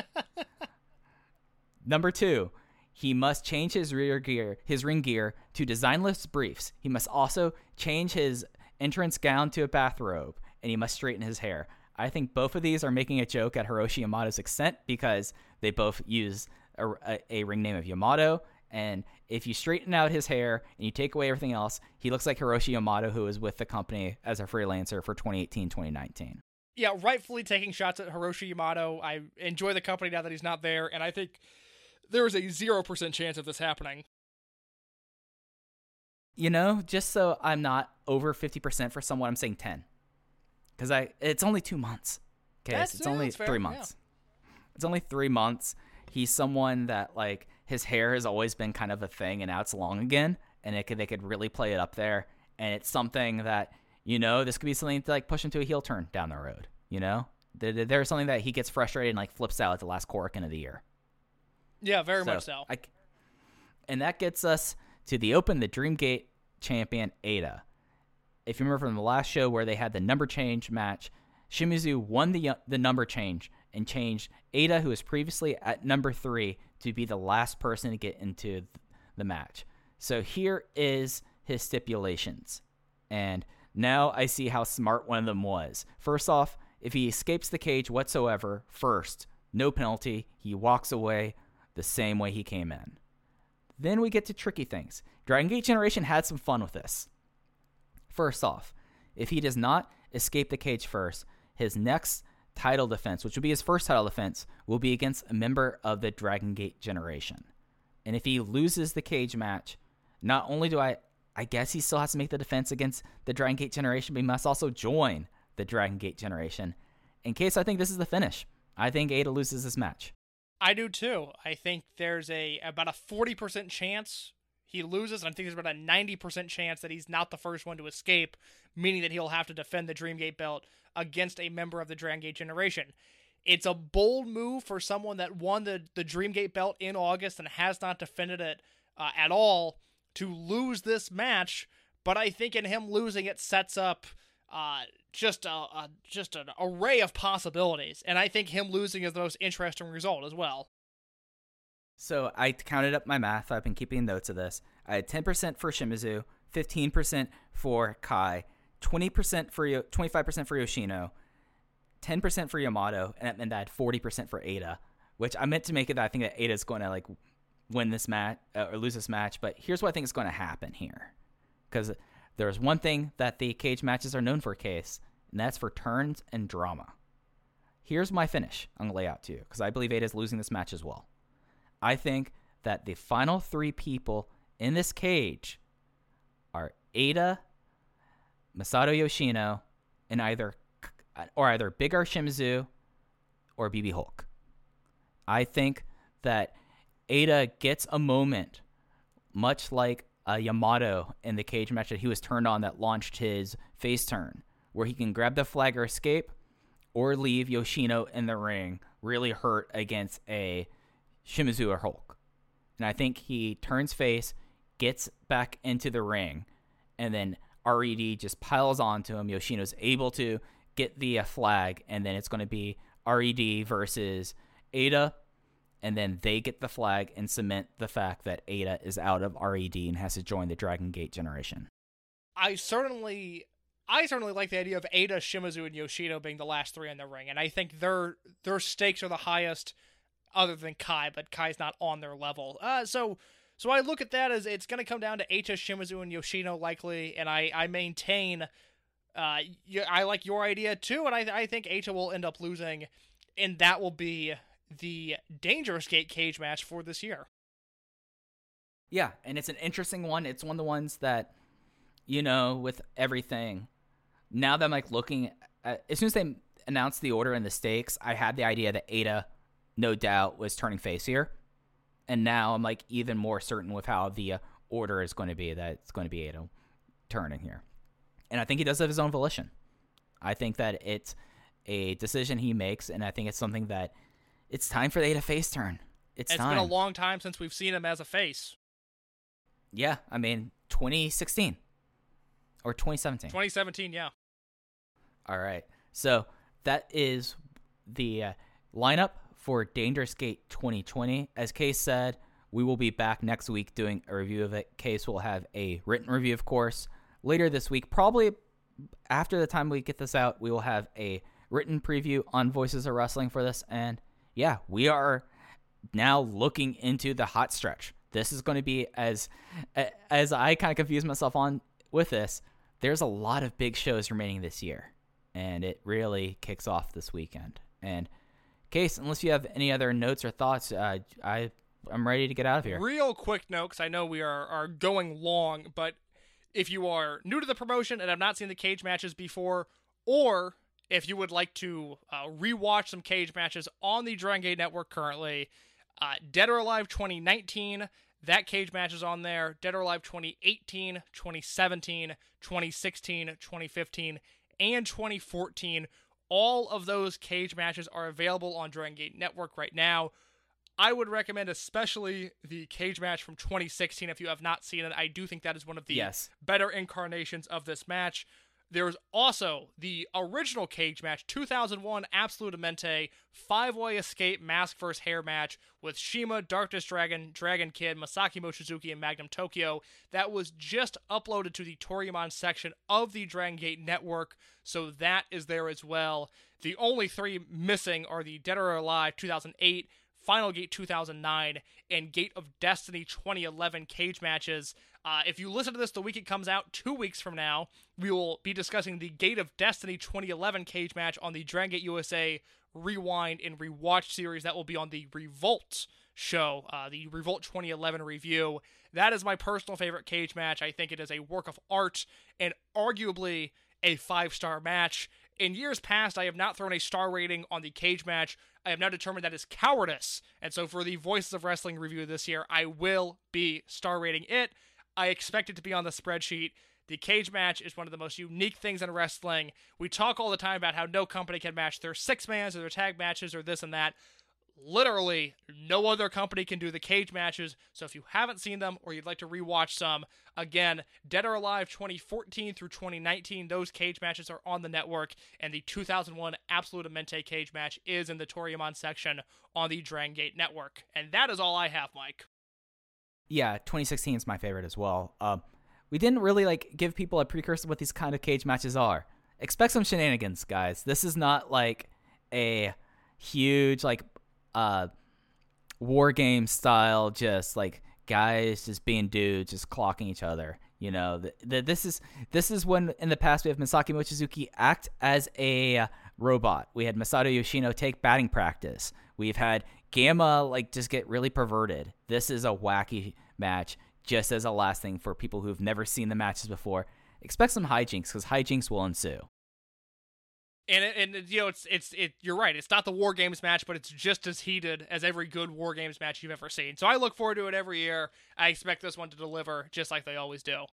Number two, he must change his rear gear, his ring gear to designless briefs. He must also change his entrance gown to a bathrobe, and he must straighten his hair. I think both of these are making a joke at Hiroshi Yamato's extent because they both use a, a, a ring name of Yamato. And if you straighten out his hair and you take away everything else, he looks like Hiroshi Yamato, who was with the company as a freelancer for 2018 2019. Yeah, rightfully taking shots at Hiroshi Yamato. I enjoy the company now that he's not there, and I think there is a zero percent chance of this happening. You know, just so I'm not over 50% for someone, I'm saying 10. Because I it's only two months. Okay, That's- it's yeah, only that's fair, three yeah. months. It's only three months. He's someone that like his hair has always been kind of a thing, and now it's long again, and it could they could really play it up there, and it's something that you know this could be something to like push him to a heel turn down the road. You know, There- there- there's something that he gets frustrated and like flips out at the last Korakuen of the year. Yeah, very much so. I and that gets us to the Open, the Dreamgate champion Eita. If you remember from the last show where they had the number change match, Shimizu won the the number change and changed Eita, who was previously at number three, to be the last person to get into the match. So here is his stipulations, and now I see how smart one of them was. First off, if he escapes the cage whatsoever, first, no penalty, he walks away the same way he came in. Then we get to tricky things. Dragon Gate Generation had some fun with this. First off, if he does not escape the cage first, his next title defense, which will be his first title defense, will be against a member of the Dragon Gate Generation. And if he loses the cage match, not only do I I guess he still has to make the defense against the Dragon Gate Generation, but he must also join the Dragon Gate Generation. In case I think this is the finish. I think Eita loses this match. I do too. I think there's a about a 40% chance he loses, and I think there's about a 90% chance that he's not the first one to escape, meaning that he'll have to defend the Dreamgate belt against a member of the Dragon Gate generation. It's a bold move for someone that won the, the Dreamgate belt in August and has not defended it uh, at all to lose this match, but I think in him losing it sets up uh, just a, a just an array of possibilities, and I think him losing is the most interesting result as well. So I counted up my math. I've been keeping notes of this. I had 10% for Shimizu, 15% for Kai, 20% for Yo- 25% for Yoshino, 10% for Yamato, and that meant I had 40% for Eita, which I meant to make it that I think that Eita is going to like win this match uh, or lose this match. But here's what I think is going to happen here, because there's one thing that the cage matches are known for, case, and that's for turns and drama. Here's my finish. I'm gonna lay out to you because I believe Eita is losing this match as well. I think that the final three people in this cage are Eita, Masato Yoshino, and either or either Big R Shimizu or BB Hulk. I think that Eita gets a moment, much like a Yamato in the cage match that he was turned on that launched his face turn, where he can grab the flag or escape, or leave Yoshino in the ring really hurt against a Shimizu or Hulk. And I think he turns face, gets back into the ring, and then RED just piles onto him. Yoshino's able to get the uh, flag, and then it's going to be RED versus Eita, and then they get the flag and cement the fact that Eita is out of RED and has to join the Dragon Gate generation. I certainly I certainly like the idea of Eita, Shimizu, and Yoshino being the last three in the ring, and I think their their stakes are the highest other than Kai, but Kai's not on their level. Uh, so so I look at that as it's going to come down to Eita, Shimizu, and Yoshino likely, and I I maintain. Uh, I like your idea too, and I I think Eita will end up losing, and that will be the Dangerous Gate cage match for this year. Yeah, and it's an interesting one. It's one of the ones that, you know, with everything, now that I'm like looking at, as soon as they announced the order and the stakes, I had the idea that Eita, no doubt, was turning face here. And now I'm like even more certain with how the uh, order is going to be that it's going to be Eita turning here. And I think he does have his own volition. I think that it's a decision he makes, and I think it's something that it's time for the to face turn. It's, It's time. been a long time since we've seen him as a face. Yeah, I mean 2016 or 2017. 2017, yeah. All right. So that is the uh, lineup for Dangerous Gate 2020. As Case said, we will be back next week doing a review of it. Case will have a written review, of course, later this week. Probably after the time we get this out, we will have a written preview on Voices of Wrestling for this. And yeah, we are now looking into the hot stretch. This is going to be as as I kind of confuse myself on with this. There's a lot of big shows remaining this year, and it really kicks off this weekend. And Case, unless you have any other notes or thoughts, uh, I I'm ready to get out of here. Real quick note, because I know we are, are going long, but if you are new to the promotion and have not seen the cage matches before, or if you would like to uh, rewatch some cage matches on the Dragon Gate Network currently, uh, Dead or Alive 2019, that cage match is on there. Dead or Alive 2018, 2017, 2016, 2015, and 2014. All of those cage matches are available on Dragon Gate Network right now. I would recommend especially the cage match from 2016 if you have not seen it. I do think that is one of the Yes. better incarnations of this match. There's also the original cage match, 2001 Absolute Amente five way escape mask versus hair match with Shima, Darkness Dragon, Dragon Kid, Masaaki Mochizuki, and Magnum Tokyo. That was just uploaded to the Toryumon section of the Dragon Gate network, so that is there as well. The only three missing are the Dead or Alive 2008, Final Gate 2009, and Gate of Destiny 2011 cage matches. Uh, if you listen to this the week it comes out, two weeks from now, we will be discussing the Gate of Destiny 2011 cage match on the Dragon Gate USA Rewind and Rewatch series. That will be on the Revolt show, uh, the Revolt 2011 review. That is my personal favorite cage match. I think it is a work of art and arguably a five star match. In years past, I have not thrown a star rating on the cage match. I have now determined that is cowardice. And so for the Voices of Wrestling review this year, I will be star rating it. I expect it to be on the spreadsheet. The cage match is one of the most unique things in wrestling. We talk all the time about how no company can match their six mans or their tag matches or this and that. Literally, no other company can do the cage matches. So if you haven't seen them or you'd like to rewatch some, again, Dead or Alive 2014 through 2019, those cage matches are on the network, and the 2001 Absolute Amente cage match is in the Toryumon section on the Dragongate network. And that is all I have, Mike. Yeah, 2016 is my favorite as well. Um, we didn't really like give people a precursor what these kind of cage matches are. Expect some shenanigans, guys. This is not like a huge like uh war game style just like guys just being dudes just clocking each other you know the, this is this is when in the past we have Masaaki Mochizuki act as a robot we had Masato Yoshino take batting practice we've had Gamma like just get really perverted. This is a wacky match just as a last thing for people who've never seen the matches before. Expect some hijinks because hijinks will ensue. And and you know it's it's it you're right. It's not the war games match but it's just as heated as every good war games match you've ever seen. So i look forward to it every year. I expect this one to deliver just like they always do.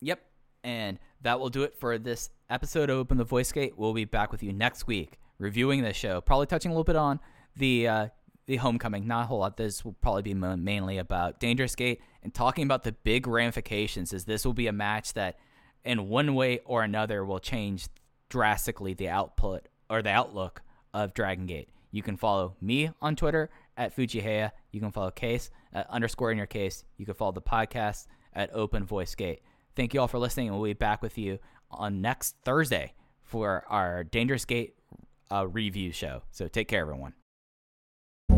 Yep. And that will do it for this episode of Open the Voice Gate. We'll be back with you next week reviewing the show, probably touching a little bit on the uh, the homecoming. Not a whole lot. This will probably be mainly about Dangerous Gate and talking about the big ramifications. Is this will be a match that, in one way or another, will change drastically the output or the outlook of Dragon Gate. You can follow me on Twitter at Fujiiheya. You can follow Case at underscore in your case. You can follow the podcast at Open Voice Gate. Thank you all for listening, and we'll be back with you on next Thursday for our Dangerous Gate uh, review show. So take care, everyone.